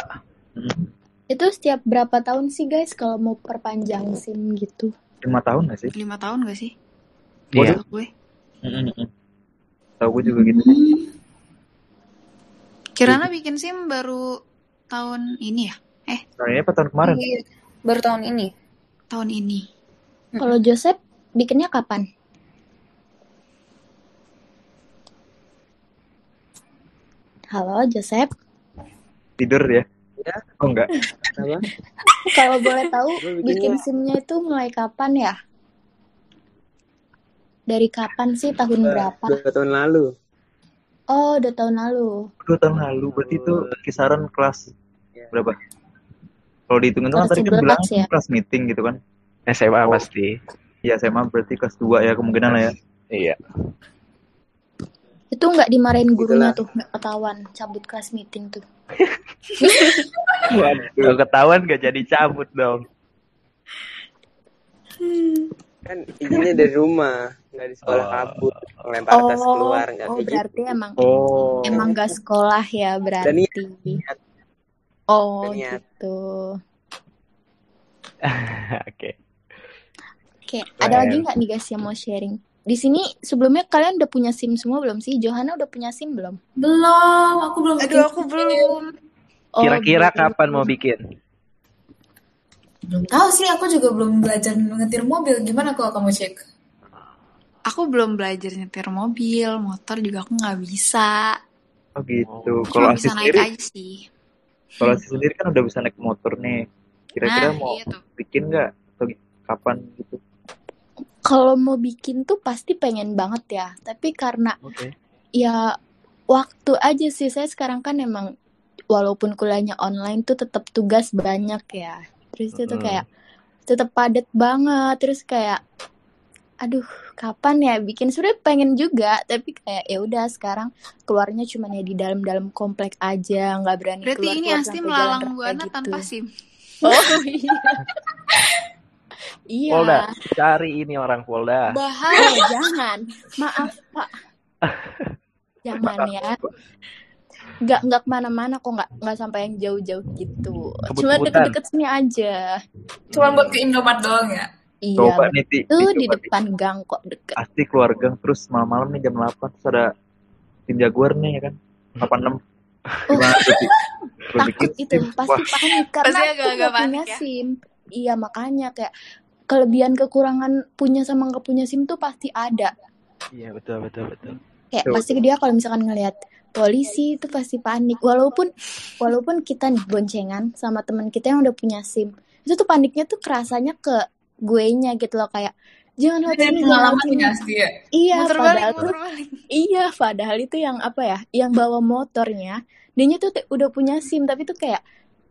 Hmm. Itu setiap berapa tahun sih guys kalau mau perpanjang SIM gitu? Lima tahun gak sih? Lima tahun gak sih? Iya. Tahu gue. Tahu gue juga gitu. Kirana bikin SIM baru tahun ini ya? Eh, Tahun ini apa tahun kemarin? Iya, baru tahun ini tahun ini. Kalau Joseph bikinnya kapan? Halo Joseph, Tidur ya? Ya. Oh enggak. apa [LAUGHS] kalau boleh tahu bikin SIM-nya itu mulai kapan ya? Dari kapan sih? Tahun berapa? dua tahun lalu Oh, udah tahun lalu. Dua tahun lalu berarti itu kisaran kelas Ya. berapa? Kalau dihitung itu kan tadi kan 11 bilang ya? kelas meeting gitu kan. SMA Oh. pasti. Iya SMA berarti kelas 2 ya kemungkinan lah ya. Iya. Itu nggak dimarahin gurunya Itulah. tuh, nggak ketahuan cabut kelas meeting tuh. Kalau ketahuan gak jadi cabut dong. kan izinnya dari rumah nggak di sekolah Oh. kabur ngelempar tas keluar nggak oh kayak gitu berarti emang Oh. emang gak sekolah ya berarti. niat. Oh Dan niat. gitu. [LAUGHS] Oke. Oke, ada lagi nggak nih guys yang mau sharing? Di sini sebelumnya kalian udah punya SIM semua belum sih? Johanna udah punya SIM belum? Belum, aku belum Aduh, aku SIM. belum. Oh, Kira-kira belum. kapan mau bikin? Belum tahu sih, aku juga belum belajar ngetir mobil. Gimana kalau kamu cek? Aku belum belajar nyetir mobil, motor juga aku nggak bisa. Oh gitu. Aku Kalau bisa naik sendiri, aja sih. Kalau Asis sendiri kan udah bisa naik motor nih. Kira-kira Nah, mau iya tuh. bikin nggak atau kapan gitu? Kalau mau bikin tuh pasti pengen banget ya. Tapi karena Oke. ya waktu aja sih saya sekarang kan emang walaupun kuliahnya online tuh tetap tugas banyak ya. Terus itu Mm-mm. kayak tetap padat banget. Terus kayak aduh kapan ya bikin sebenarnya pengen juga tapi kayak ya udah sekarang keluarnya cuma ya di dalam-dalam komplek aja nggak berani Berarti keluar ini keluar jalan melalang buana gitu. tanpa SIM. [LAUGHS] Oh [LAUGHS] iya. Iya. Polda, cari ini orang Polda. Bahaya, jangan. Maaf, Pak. [LAUGHS] Jangan ya. Nggak, nggak ke mana-mana kok, nggak, nggak sampai yang jauh-jauh gitu. Cuma deket-deket sini aja. Cuma buat ke Indomaret doang ya. Iya, Coba nih, Ti. itu Ti, di depan gang kok deket. Pasti keluarga terus malam-malam nih jam 8 terus ada tim Jaguar nih ya kan. 86. Gimana tuh, Ti? [LAUGHS] Lu bikin Takut itu, pasti Wah, panik karena Pasti aku agak-agak nggak punya panik ya. SIM. Iya, makanya kayak kelebihan kekurangan punya sama nggak punya SIM tuh pasti ada. Iya betul betul betul. kayak Betul. pasti dia kalau misalkan ngelihat polisi itu pasti panik walaupun walaupun kita nih boncengan sama teman kita yang udah punya SIM itu tuh paniknya tuh kerasanya ke gue nya gitu loh kayak jangan lewat Dari sini pengalaman sini ya pasti ya. iya Muter balik, padahal tuh muter balik. iya padahal itu yang apa ya yang bawa motornya dia tuh udah punya SIM tapi tuh kayak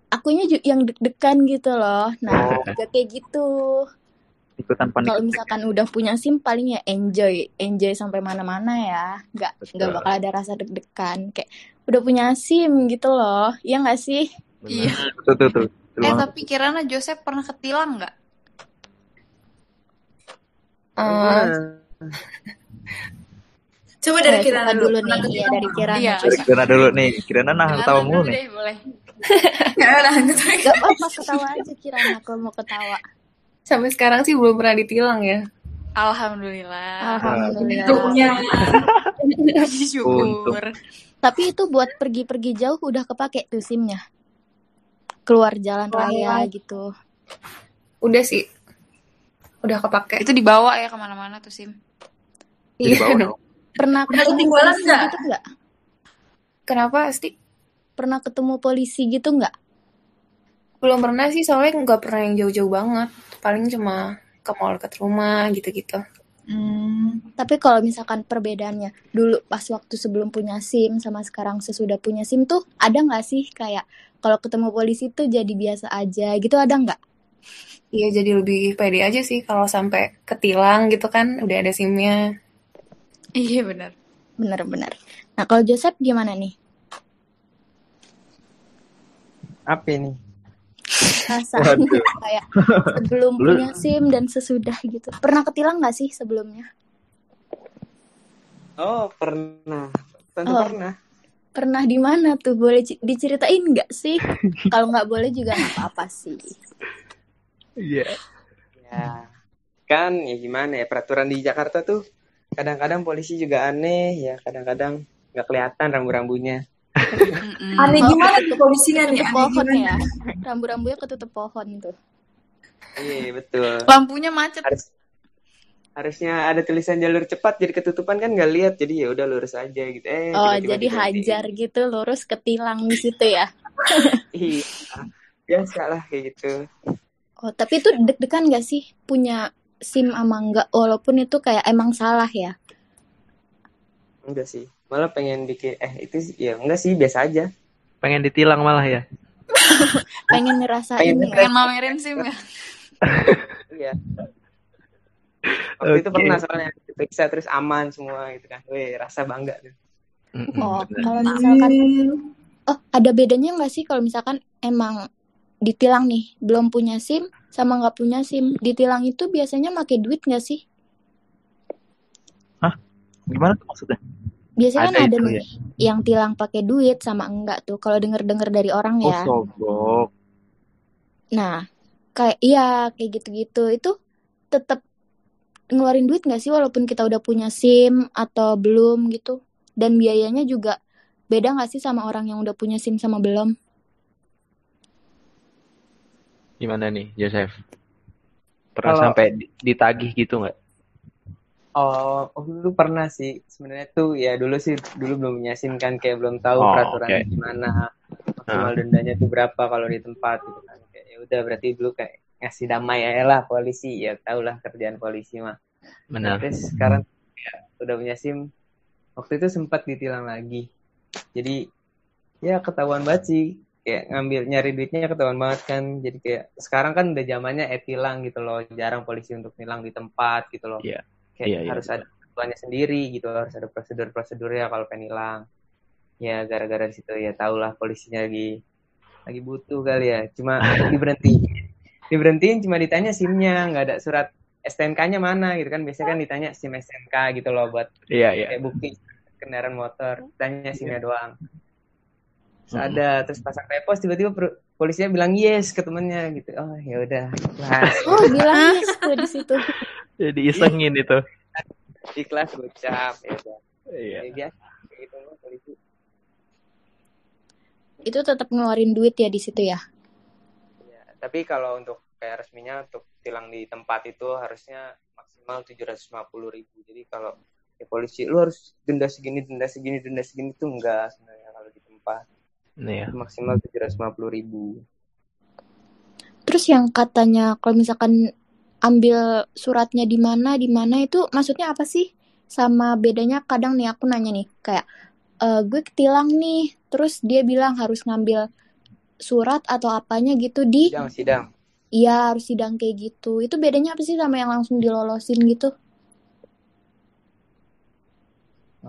akunya yang deg-degan gitu loh nah Oh. juga kayak gitu ikutan panik. kalau misalkan udah punya SIM paling ya enjoy, enjoy sampai mana-mana ya. Nggak nggak bakal ada rasa deg-degan kayak udah punya SIM gitu loh. Ya nggak sih? Iya. Betul, betul, betul. Eh tapi Kirana Joseph pernah ketilang nggak? Coba dari Kirana dulu. nih? Iya ketilang dari? Kirana. Iya. Dari Kirana dulu nih. Kirana nah Kirana ketawa mulu nih. deh boleh. [LAUGHS] Kirana ketawa. Gak apa-apa ketawa aja Kirana kalau mau ketawa. sampai sekarang sih belum pernah ditilang ya. Alhamdulillah. Alhamdulillah. Untungnya. [LAUGHS] Syukur. Tapi itu buat pergi-pergi jauh udah kepake tuh SIM-nya. Keluar jalan raya gitu. Udah sih. Udah kepake. Itu dibawa ya ke mana-mana tuh Sim. Iya. [LAUGHS] Pernah Pernah ketemu ketinggalan polisi nggak? gitu nggak? Kenapa Asti? Pernah ketemu polisi gitu nggak? Belum pernah sih soalnya nggak pernah yang jauh-jauh banget. Paling cuma ke mall dekat rumah gitu-gitu. Hmm. Tapi kalau misalkan perbedaannya dulu pas waktu sebelum punya SIM sama sekarang sesudah punya SIM tuh ada nggak sih kayak kalau ketemu polisi tuh jadi biasa aja gitu ada nggak? Iya jadi lebih pede aja sih kalau sampai ketilang gitu kan udah ada SIM-nya. Iya benar. Bener-bener. Nah kalau Joseph gimana nih? Apa ini? Perasaannya [LAUGHS] kayak sebelum Lu- punya SIM dan sesudah gitu. Pernah ketilang nggak sih sebelumnya? Oh, pernah. Tentu Oh. pernah. Pernah di mana tuh? Boleh diceritain nggak sih? Kalau nggak boleh juga apa-apa sih. Iya. Ya, kan ya gimana ya peraturan di Jakarta tuh kadang-kadang polisi juga aneh ya, kadang-kadang nggak kelihatan rambu-rambunya. Aneh gimana tuh polisinya nih? Aneh pohon gimana? ya. Rambu-rambunya ketutup pohon tuh. Iya, betul. Lampunya macet. Harus harusnya ada tulisan jalur cepat jadi ketutupan kan nggak lihat jadi ya udah lurus aja gitu. Eh, Oh, tiba-tiba jadi digantiin. hajar gitu lurus ketilang di situ ya. [LAUGHS] Iya. Biasa lah kayak gitu. Oh, tapi itu deg-degan gak sih punya SIM ama enggak walaupun itu kayak emang salah ya? Enggak sih. Malah pengen bikin eh itu sih- ya enggak sih biasa aja. Pengen ditilang malah ya. [LAUGHS] Pengen ngerasain Pengen ya. Pengen mamerin Sim ya. [LAUGHS] Iya. Waktu itu pernah soalnya diperiksa terus aman semua gitu kan. Wih, rasa bangga tuh. Oh, kalau misalkan oh, ada bedanya nggak sih kalau misalkan emang ditilang nih, belum punya SIM sama nggak punya SIM. Ditilang itu biasanya pakai duit nggak sih? Gimana tuh maksudnya? Biasanya kan Ada ada itu nih yang tilang pakai duit sama enggak tuh. Kalau denger-denger dari orang Oh, ya. sogok. Nah, kayak iya kayak gitu-gitu itu tetap ngeluarin duit nggak sih walaupun kita udah punya SIM atau belum gitu? Dan biayanya juga beda nggak sih sama orang yang udah punya SIM sama belum? Gimana nih, Joseph? Pernah Kalau- sampai di- ditagih gitu nggak? Oh, oh dulu pernah sih. Sebenarnya tuh ya dulu sih dulu belum punya SIM kan kayak belum tahu Oh, peraturannya oke. gimana. Maksimal dendanya tuh berapa kalau di tempat gitu kan. Kayak ya udah berarti dulu kayak ngasih damai aja lah polisi ya tau lah kerjaan polisi mah. Benar. Terus sekarang ya, udah punya SIM. Waktu itu sempat ditilang lagi. Jadi ya ketahuan banget sih. Kayak ngambil nyari duitnya ketahuan banget kan. Jadi kayak sekarang kan udah zamannya e-tilang gitu loh. Jarang polisi untuk nilang di tempat gitu loh. Iya. Kayak Iya, iya, harus ada ketentuannya sendiri gitu. Harus ada prosedur-prosedurnya kalau pengen hilang. Ya gara-gara situ ya tau lah polisinya lagi lagi butuh kali ya. Cuma [LAUGHS] diberhenti. diberhentiin cuma ditanya SIM-nya, nggak ada surat STNK-nya mana gitu kan. Biasanya kan ditanya SIM STNK gitu loh buat Iya, iya. kayak bukti kendaraan motor. Tanya SIM-nya doang. Terus ada terus pasang repos tiba-tiba polisinya bilang yes ke temennya gitu. Oh ya udah ikhlas. Oh, bilang yes tuh di situ. [LAUGHS] Jadi isengin itu. ikhlas gocap ya udah. Iya. Ya, biasa gitu polisi. Itu tetap ngeluarin duit ya di situ ya. Ya, tapi kalau untuk kayak resminya untuk tilang di tempat itu harusnya maksimal 750 ribu. Jadi kalau ya polisi lu harus denda segini, denda segini, denda segini tuh enggak sebenarnya kalau di tempat Iya. Maksimal 750 ribu. Terus yang katanya kalau misalkan ambil suratnya di mana di mana itu maksudnya apa sih? Sama bedanya kadang nih aku nanya nih kayak "Eh, gue ketilang nih, terus dia bilang harus ngambil surat atau apanya gitu di Sidang, sidang. iya harus sidang kayak gitu. Itu bedanya apa sih sama yang langsung dilolosin gitu?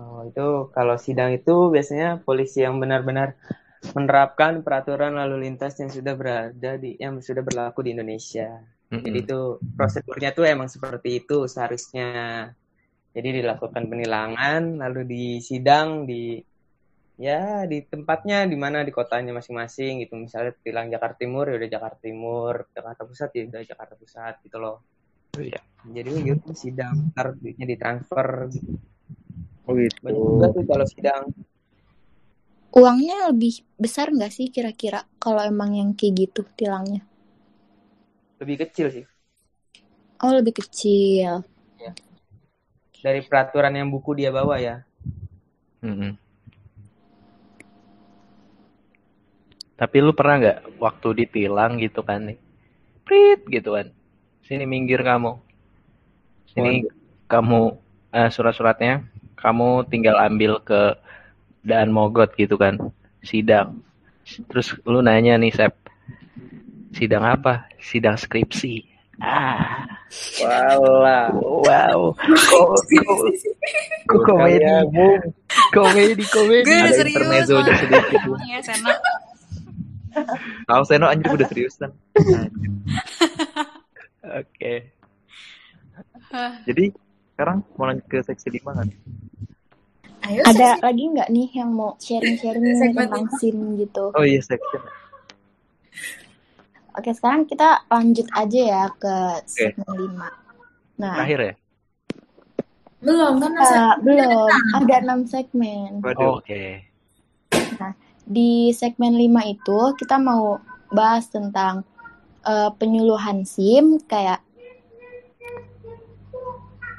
Oh, itu kalau sidang itu biasanya polisi yang benar-benar menerapkan peraturan lalu lintas yang sudah berada di yang sudah berlaku di Indonesia. Jadi itu prosedurnya tuh emang seperti itu seharusnya. Jadi dilakukan penilangan, lalu di sidang di ya di tempatnya di mana di kotanya masing-masing gitu. Misalnya tilang Jakarta Timur ya udah Jakarta Timur, Jakarta Pusat ya udah Jakarta Pusat gitu loh. Iya. Jadi gitu sidang, ntar duitnya ditransfer. Oh gitu. Banyak juga tuh kalau sidang. Uangnya lebih besar nggak sih kira-kira kalau emang yang kayak gitu tilangnya? Lebih kecil sih. Oh lebih kecil. Dari peraturan yang buku dia bawa ya. Mm-mm. Tapi lu pernah nggak waktu ditilang gitu kan nih, prit gitu kan, sini minggir kamu, sini kamu eh, surat-suratnya, kamu tinggal ambil ke Daan Mogot gitu kan, sidang. Terus lu nanya nih Sep, sidang apa? Sidang skripsi. Ah, Walah. wow, kok, kok, kok komedi, komedi, komedi. Gue udah Ada serius intermezzonya banget. sedikit. Emang ya, Seno. Tahu Seno anjir udah seriusan. Anjir. Oke. Jadi sekarang mau lanjut ke seksi 5 kan? Ayo, Ada seksi- lagi nggak nih yang mau sharing-sharing tentang lima. SIM gitu? Oh iya section. Oke, sekarang kita lanjut aja ya ke segmen 5. Nah, Terakhir ya? belum kan masa belum ada 6 segmen. Waduh. Oke. Di segmen 5 itu kita mau bahas tentang eh, penyuluhan SIM kayak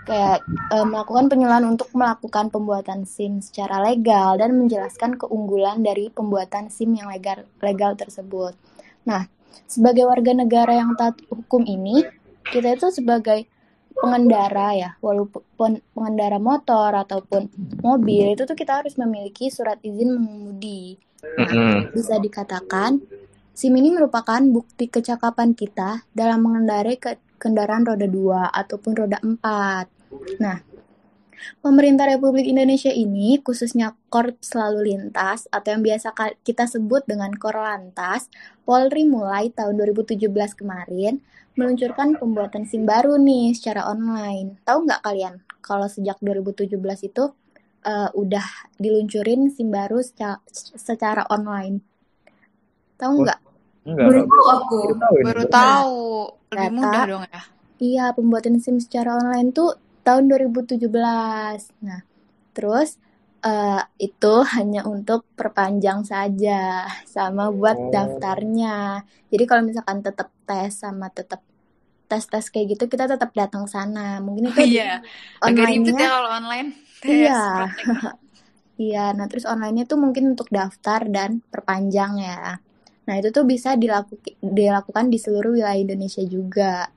kayak eh, melakukan penyuluhan untuk melakukan pembuatan SIM secara legal dan menjelaskan keunggulan dari pembuatan SIM yang legal legal tersebut. Nah, sebagai warga negara yang taat hukum ini, kita itu sebagai pengendara ya, walaupun pengendara motor ataupun mobil itu tuh kita harus memiliki surat izin mengemudi. Mm-mm. Bisa dikatakan SIM ini merupakan bukti kecakapan kita dalam mengendarai ke kendaraan roda 2 ataupun roda 4. Nah, pemerintah Republik Indonesia ini khususnya Korps Lalu Lintas atau yang biasa kita sebut dengan Korlantas, Polri mulai tahun 2017 kemarin meluncurkan pembuatan SIM baru nih secara online. Tahu nggak kalian kalau sejak 2017 itu eh, udah diluncurin SIM baru secara, secara online? Tahu nggak? Enggak. baru tahu aku. Baru tahu ini. Baru tahu. Lebih mudah dong ya. Iya, pembuatan SIM secara online tuh tahun 2017. Nah, terus eh, itu hanya untuk perpanjang saja sama buat Oh. daftarnya. Jadi kalau misalkan tetap tes sama tetap tes-tes kayak gitu kita tetap datang sana. Mungkin itu di Iya. Agak ribet online-nya ya kalau online. Tes, Iya. [LAUGHS] Iya, nah terus online-nya tuh mungkin untuk daftar dan perpanjang ya. Nah, itu tuh bisa dilaku- dilakukan di seluruh wilayah Indonesia juga.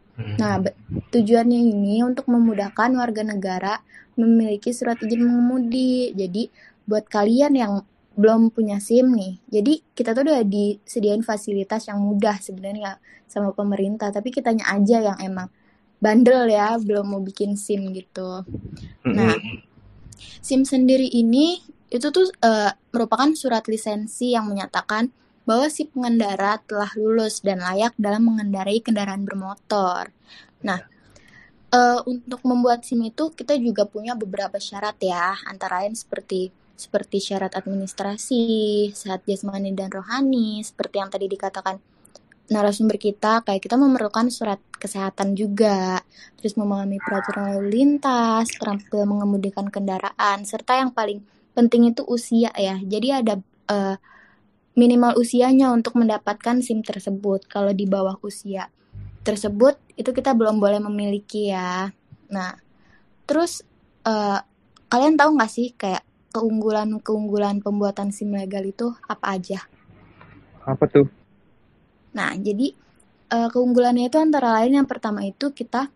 Nah, be- tujuannya ini untuk memudahkan warga negara memiliki surat izin mengemudi. Jadi, buat kalian yang belum punya SIM nih, jadi kita tuh udah disediain fasilitas yang mudah sebenarnya sama pemerintah, tapi kitanya aja yang emang bandel ya, belum mau bikin SIM gitu. Nah, SIM sendiri ini itu tuh eh, merupakan surat lisensi yang menyatakan bahwa si pengendara telah lulus dan layak dalam mengendarai kendaraan bermotor. Nah, eh, untuk membuat SIM itu kita juga punya beberapa syarat ya, antara lain seperti seperti syarat administrasi, sehat jasmani dan rohani, seperti yang tadi dikatakan narasumber kita, kayak kita memerlukan surat kesehatan juga, terus memahami peraturan lalu lintas, terampil mengemudikan kendaraan, serta yang paling penting itu usia ya. Jadi ada eh, minimal usianya untuk mendapatkan SIM tersebut. Kalau di bawah usia tersebut itu kita belum boleh memiliki ya. Nah, terus eh, kalian tahu nggak sih kayak keunggulan-keunggulan pembuatan SIM legal itu apa aja? Apa tuh? Nah, jadi eh, keunggulannya itu antara lain yang pertama itu kita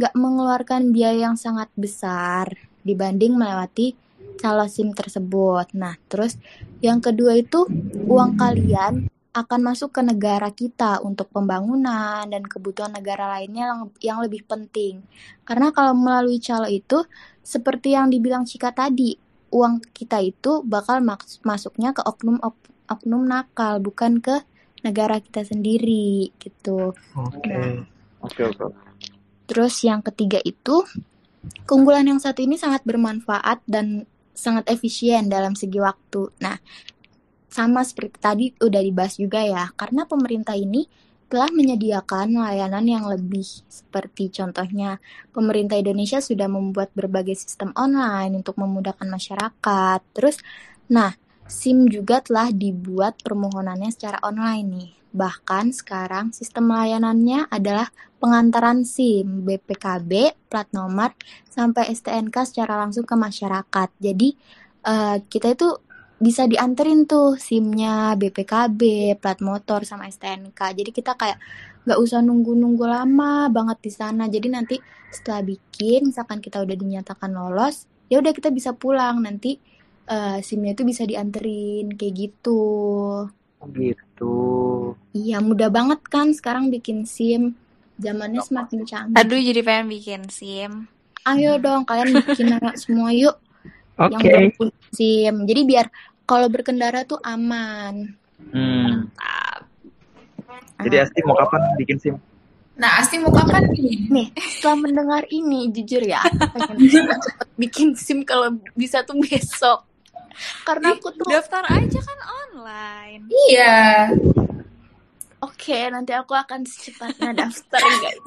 nggak mengeluarkan biaya yang sangat besar dibanding melewati calo SIM tersebut. Nah, terus yang kedua itu uang kalian akan masuk ke negara kita untuk pembangunan dan kebutuhan negara lainnya yang, yang lebih penting. Karena kalau melalui calo itu seperti yang dibilang Cika tadi, uang kita itu bakal masuknya ke oknum ok- oknum nakal, bukan ke negara kita sendiri gitu. Oke. Nah, Oke, oke. terus yang ketiga itu keunggulan yang satu ini sangat bermanfaat dan sangat efisien dalam segi waktu. Nah, sama seperti tadi udah dibahas juga ya, karena pemerintah ini telah menyediakan layanan yang lebih seperti contohnya pemerintah Indonesia sudah membuat berbagai sistem online untuk memudahkan masyarakat. Terus, nah SIM juga telah dibuat permohonannya secara online nih. Bahkan sekarang sistem layanannya adalah pengantaran SIM, BPKB, plat nomor, sampai STNK secara langsung ke masyarakat. Jadi eh, kita itu bisa dianterin tuh SIM-nya, BPKB, plat motor, sama STNK. Jadi kita kayak nggak usah nunggu-nunggu lama banget di sana. Jadi nanti setelah bikin, misalkan kita udah dinyatakan lolos, ya udah kita bisa pulang. Nanti eh, SIM-nya itu bisa dianterin kayak gitu. Gitu. Iya, mudah banget kan sekarang bikin SIM. Zamannya semakin canggih. Aduh, jadi pengen bikin SIM. Ayo dong, kalian bikin [LAUGHS] anak semua yuk yang Oke. belum punya SIM. Jadi biar kalau berkendara tuh aman. Hmm. Mantap. Jadi Ah, Asti mau kapan bikin SIM? Nah, Asti mau kapan nih? nih, setelah mendengar ini, jujur ya, pengen [LAUGHS] cepet bikin SIM kalau bisa tuh besok. Karena aku tuh, Daftar aja kan online. Iya. oke, nanti aku akan secepatnya [LAUGHS] daftar, guys.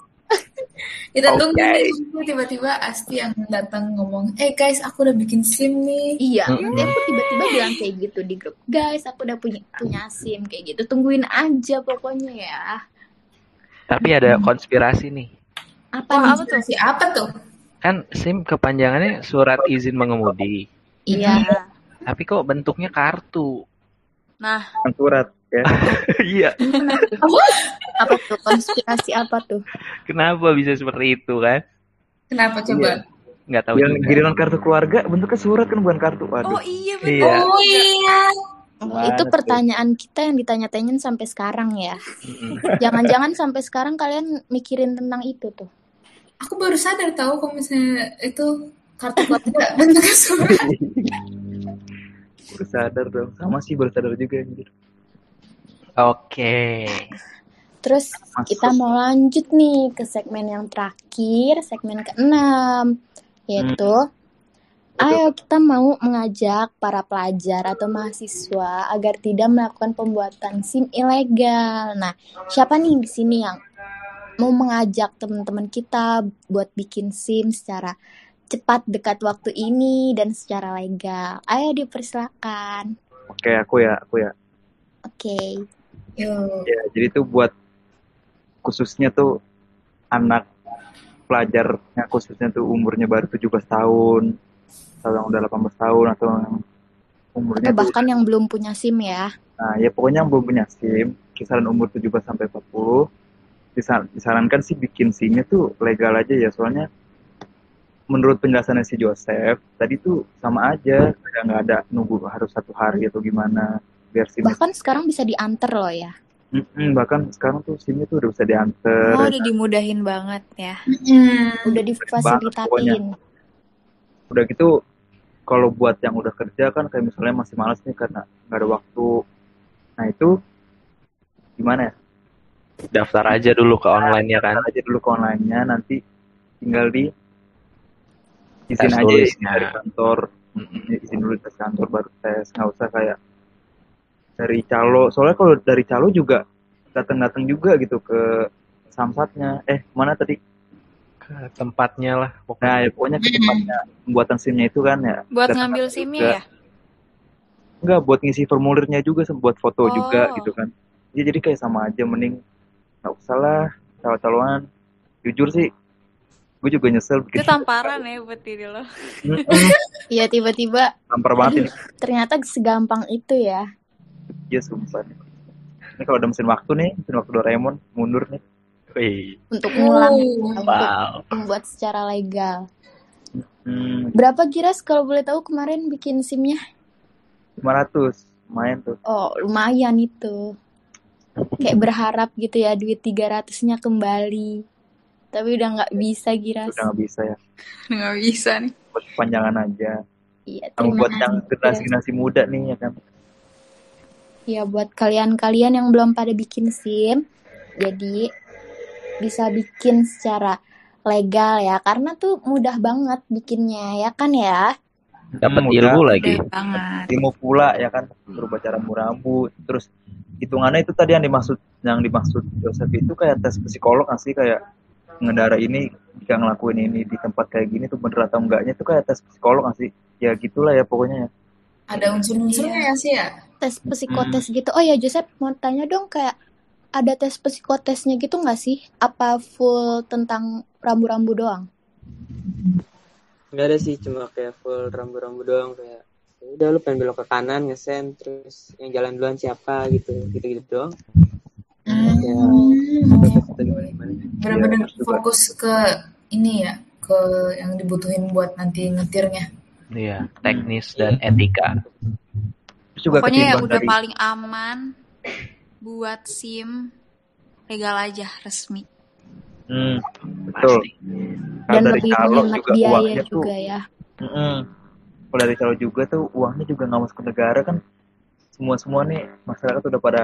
Kita Oke. tunggu nih, tiba-tiba Asti yang datang ngomong, eh guys, aku udah bikin SIM nih. Iya, nanti aku tiba-tiba bilang kayak gitu di grup. Guys, aku udah punya punya SIM kayak gitu. Tungguin aja pokoknya ya. Tapi ada konspirasi nih. Apa nih? apa tuh? Si apa tuh? Kan SIM kepanjangannya surat izin mengemudi. Iya. Tapi kok bentuknya kartu? Nah, surat ya. [LAUGHS] Iya. Apa tuh konspirasi apa tuh? Kenapa bisa seperti itu kan? Kenapa coba? Nggak tahu Yang juga. giliran kartu keluarga bentuknya surat kan bukan kartu. Waduh. oh iya Iya. betul. Oh iya. Oh, itu pertanyaan kita yang ditanya-tanyain sampai sekarang ya. Jangan-jangan sampai sekarang kalian mikirin tentang itu tuh. Aku baru sadar tahu kalau misalnya itu kartu keluarga [LAUGHS] bentuknya surat. [LAUGHS] Baru sadar dong. Sama sih baru sadar juga anjir. Oke. Terus Masuk. kita mau lanjut nih ke segmen yang terakhir, segmen keenam, yaitu ayo kita mau mengajak para pelajar atau mahasiswa agar tidak melakukan pembuatan SIM ilegal. Nah, siapa nih di sini yang mau mengajak teman-teman kita buat bikin SIM secara cepat dekat waktu ini dan secara legal? Ayo dipersilakan. Oke, aku ya, aku ya. Oke. Yuk. Ya, jadi itu buat khususnya tuh anak pelajarnya khususnya tuh umurnya baru 17 tahun atau yang udah 18 tahun atau yang umurnya Atau tuh bahkan yang belum punya SIM ya. nah ya pokoknya yang belum punya SIM kisaran umur 17 sampai 40 disar- disarankan sih bikin SIM-nya tuh legal aja ya soalnya menurut penjelasannya si Joseph tadi tuh sama aja nggak ada nunggu harus satu hari atau gimana biar SIM Bahkan sekarang bisa diantar loh ya. Mm-mm, bahkan sekarang tuh SIM-nya tuh udah bisa diantar Oh, udah dimudahin banget ya. Hmm. Udah difasilitatin. udah gitu kalau buat yang udah kerja kan kayak misalnya masih malas nih karena nggak ada waktu nah itu gimana ya? Daftar aja dulu ke online ya kan. Daftar aja dulu ke online-nya nanti tinggal di izin Tes aja tulisnya. dari kantor izin dulu tes kantor baru tes nggak usah kayak dari calo soalnya kalau dari calo juga datang-datang juga gitu ke samsatnya eh mana tadi Ke tempatnya lah nah pokoknya. ya, pokoknya ke tempatnya pembuatan simnya itu kan ya Buat ngambil juga. SIM-nya ya? enggak buat ngisi formulirnya juga buat foto juga Oh. gitu kan ya, jadi kayak sama aja mending nggak usah lah calo-caloan jujur sih gue juga nyesel Itu tamparan ya buat diri lo. Iya tiba-tiba tampar banget ini ternyata segampang itu ya. ya sumpah ini kalau ada mesin waktu nih mesin waktu Doraemon mundur nih Wih, Untuk ngulang, Oh. untuk wow. membuat secara legal. hmm, Berapa Giras kalau boleh tahu kemarin bikin SIM-nya? 500 main tuh Oh, lumayan itu. Kayak berharap gitu ya duit 300-nya kembali. Tapi udah nggak bisa Giras. udah nggak bisa ya [LAUGHS] Nggak bisa nih. buat panjangan aja Iya, terima buat yang generasi generasi muda nih ya kan Ya buat kalian-kalian yang belum pada bikin SIM, jadi bisa bikin secara legal ya, karena tuh mudah banget bikinnya ya kan ya. Dapat Hmm, ilmu udah. lagi. Udah banget. ilmu pula ya kan berubah cara rambu terus hitungannya itu tadi yang dimaksud yang dimaksud Joseph itu kayak tes psikolog nggak sih kayak pengendara ini jika ngelakuin ini di tempat kayak gini tuh bener atau enggaknya itu kayak tes psikolog nggak sih ya gitulah ya pokoknya ya Ada unsur-unsurnya ya sih ya? Tes psikotes gitu. Oh ya Joseph mau tanya dong kayak ada tes psikotesnya gitu nggak sih? Apa full tentang rambu-rambu doang? Nggak ada sih, cuma kayak full rambu-rambu doang kayak ya udah lu pengen belok ke kanan ngesen terus yang jalan duluan siapa gitu gitu gitu doang Hmm. ya fokus ke ini ya, ke yang dibutuhin buat nanti ngetirnya. Iya, teknis dan etika. terus juga Pokoknya ya ketimbang udah dari paling aman buat SIM legal aja resmi. Hmm, betul Pasti. Dan dari lebih menghemat juga biaya uangnya tuh juga ya. Mm-mm. Kalau dari calo juga tuh uangnya juga nggak masuk ke negara kan semua semua nih masyarakat udah pada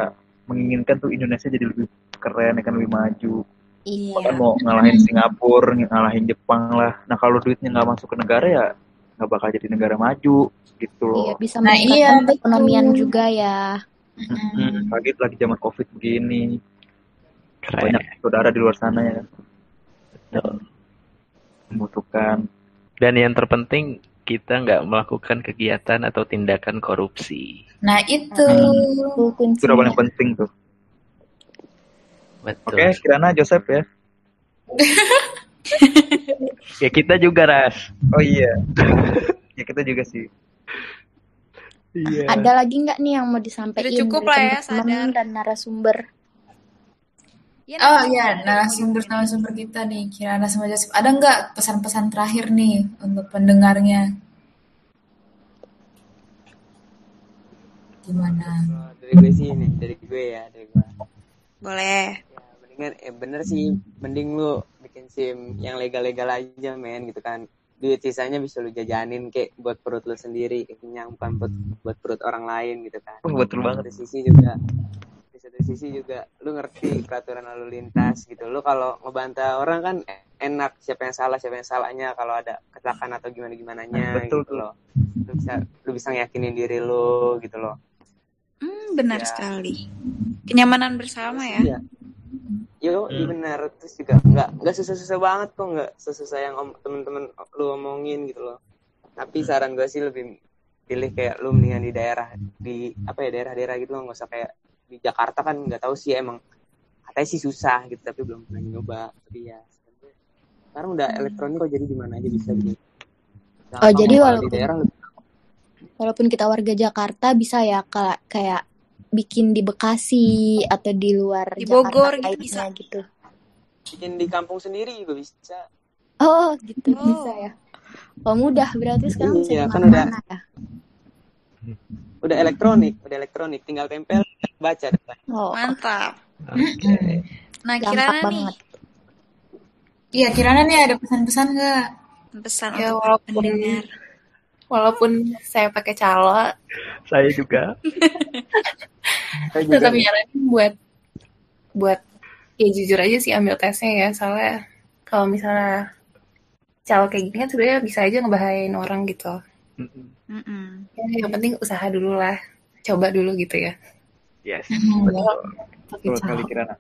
menginginkan tuh Indonesia jadi lebih keren kan lebih maju Iya. kan mau ngalahin Singapura ngalahin Jepang lah nah kalau duitnya nggak masuk ke negara ya nggak bakal jadi negara maju gitu Iya, loh bisa Nah, iya, betul. perekonomian juga ya. Hmm, lagi lagi zaman covid begini Keren. banyak saudara di luar sana ya kan Betul. membutuhkan Dan yang terpenting kita nggak melakukan kegiatan atau tindakan korupsi. Nah itu. Itu itu udah kuncinya. paling penting tuh Betul. oke Kirana Joseph ya [LAUGHS] Ya kita juga ras. oh iya ya kita juga sih Iya. Ada lagi nggak nih yang mau disampaikan Udah cukup lah ya, teman-teman sadar. dan narasumber? Ya, Oh narasumber iya, narasumber-narasumber kita nih, Kirana sama Joseph. Ada nggak pesan-pesan terakhir nih untuk pendengarnya? Gimana? Dari gue sih nih dari gue ya dari gue Boleh. ya mendingan eh bener sih mending lu bikin sim yang legal-legal aja men gitu kan duit sisanya bisa lu jajanin kayak buat perut lu sendiri kayak kenyang bukan buat buat perut orang lain gitu kan Oh, betul banget satu sisi juga di satu sisi juga lu ngerti peraturan lalu lintas gitu lu kalau ngebantah orang kan enak siapa yang salah siapa yang salahnya kalau ada kecelakaan atau gimana gimananya Betul gitu tuh. loh lu bisa lu bisa ngeyakinin diri lu gitu loh Hmm, benar Ya. sekali. Kenyamanan bersama ya. Iya. Yo, iya Hmm. benar. Terus juga nggak nggak susah-susah banget kok, nggak sesusah yang om, temen-temen lu omongin gitu loh. Tapi saran gue sih lebih pilih kayak lu mendingan di daerah di apa ya daerah-daerah gitu loh, nggak usah kayak di Jakarta kan nggak tahu sih emang katanya sih susah gitu tapi belum pernah nyoba. Tapi ya sekarang udah elektronik kok jadi di mana aja bisa gitu. Oh, jadi di walaupun- daerah lebih Walaupun kita warga Jakarta bisa ya kayak kayak bikin di Bekasi atau di luar Di Jakarta Bogor gitu lainnya bisa. gitu. bikin di kampung sendiri juga bisa. Oh, gitu Oh. bisa ya. Oh, mudah berarti sekarang bisa Iya, kan mana-mana ya. Udah elektronik, udah elektronik, tinggal tempel baca. Oh, Mantap. Oke. Nah, gampang Kirana nih banget. Iya, Kirana nih ada pesan-pesan nggak? pesan Ya untuk walaupun pendengar. walaupun saya pakai calo, Saya juga. [LAUGHS] Saya juga tetap nyaranin buat buat ya jujur aja sih ambil tesnya ya soalnya kalau misalnya calo kayak gini kan sebenarnya bisa aja ngebahayain orang gitu Mm-mm. ya, yang penting usaha dulu lah coba dulu gitu ya Yes. Hmm. Betul. Betul sekali. Kirana.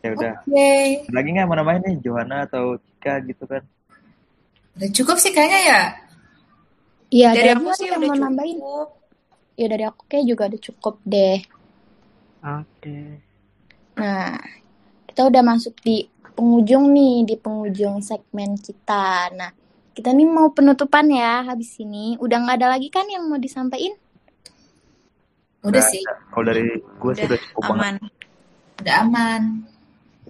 Ya udah. Oke. Ada Lagi nggak mau nambahin nih Johanna atau Cika gitu kan? Udah cukup sih kayaknya ya. Iya, Dari ada aku sih yang udah mau nambahin. cukup. Ya dari aku kayak juga udah cukup deh. Oke. Nah, kita udah masuk di penghujung nih, di penghujung segmen kita. Nah, kita nih mau penutupan ya habis ini. Udah nggak ada lagi kan yang mau disampaikan? Udah Nggak sih. Kalau dari gue sih Udah cukup banget. aman. Udah aman.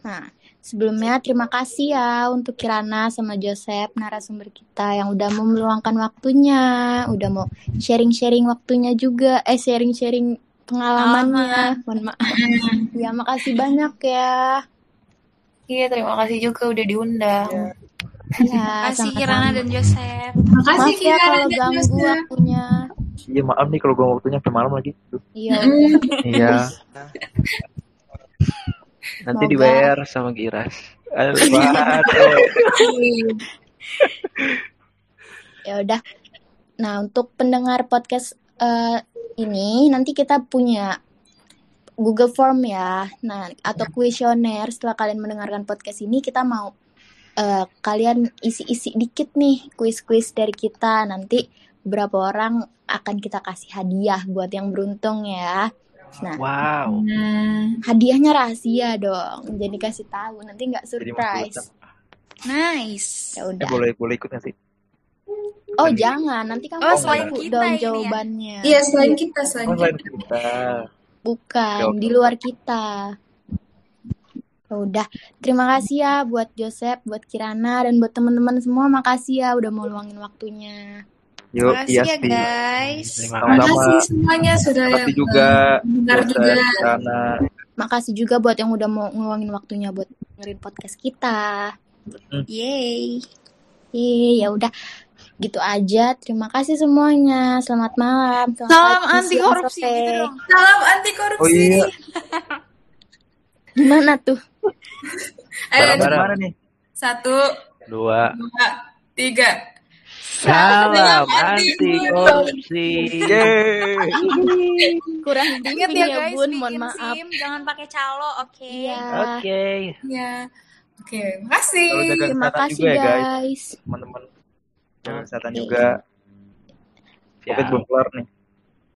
Nah, sebelumnya terima kasih ya untuk Kirana sama Joseph, narasumber kita yang udah mau meluangkan waktunya, udah mau sharing-sharing waktunya juga, eh sharing-sharing pengalamannya. Mohon maaf. Ya, makasih banyak ya. iya terima kasih juga udah diundang Ya, [LAUGHS] Kasih sama-sama. Kirana dan Joseph. Makasih Maaf ya kalau dan ganggu Joseph. waktunya. Iya maaf nih kalau gue waktunya sampai malam lagi. Iya. [LAUGHS] Iya. Nanti Semoga- dibayar sama Giras. [LAUGHS] Ya udah. Nah, untuk pendengar podcast eh, ini nanti kita punya Google Form ya. Nah, atau kuesioner setelah kalian mendengarkan podcast ini kita mau eh, kalian isi-isi dikit nih kuis-kuis dari kita. Nanti beberapa orang akan kita kasih hadiah buat yang beruntung ya. Nah, Wow. Hmm. hadiahnya rahasia dong. Jadi kasih tahu nanti nggak surprise. Nice. Ya Eh, udah. boleh boleh ikut nggak sih? Oh, jangan. Nanti kamu Oh, selain tahu kita dong ini ya? jawabannya. Iya selain kita selain Oh, selain kita. kita. Bukan, oke. di luar kita. Ya udah, terima kasih ya buat Joseph, buat Kirana, dan buat teman-teman semua. Makasih ya udah mau luangin waktunya. Yuk, Makasih iya ya guys. Terima Sama-sama. Makasih semuanya sudah yang juga. Joseph, juga. Kirana. Makasih juga buat yang udah mau ngeluangin waktunya buat dengerin podcast kita. Yeay. Yeay, ya udah. Gitu aja. Terima kasih semuanya. Selamat malam. Selamat Salam anti korupsi gitu dong. Salam anti korupsi. Oh iya. [LAUGHS] Gimana tuh? Ayo, Barang-barang mana nih? satu, Dua. dua, tiga. Salam anti korupsi. Kurang Ingat dingin ya ya, guys, Bun. Mohon maaf. SIM, jangan pakai calo, oke? Iya. Oke. Ya. Oke, makasih. Kalau jaga Terima kasih, juga ya guys, guys. teman-teman. Jaga kesehatan Oke. juga. Covid Siap. belum kelar nih.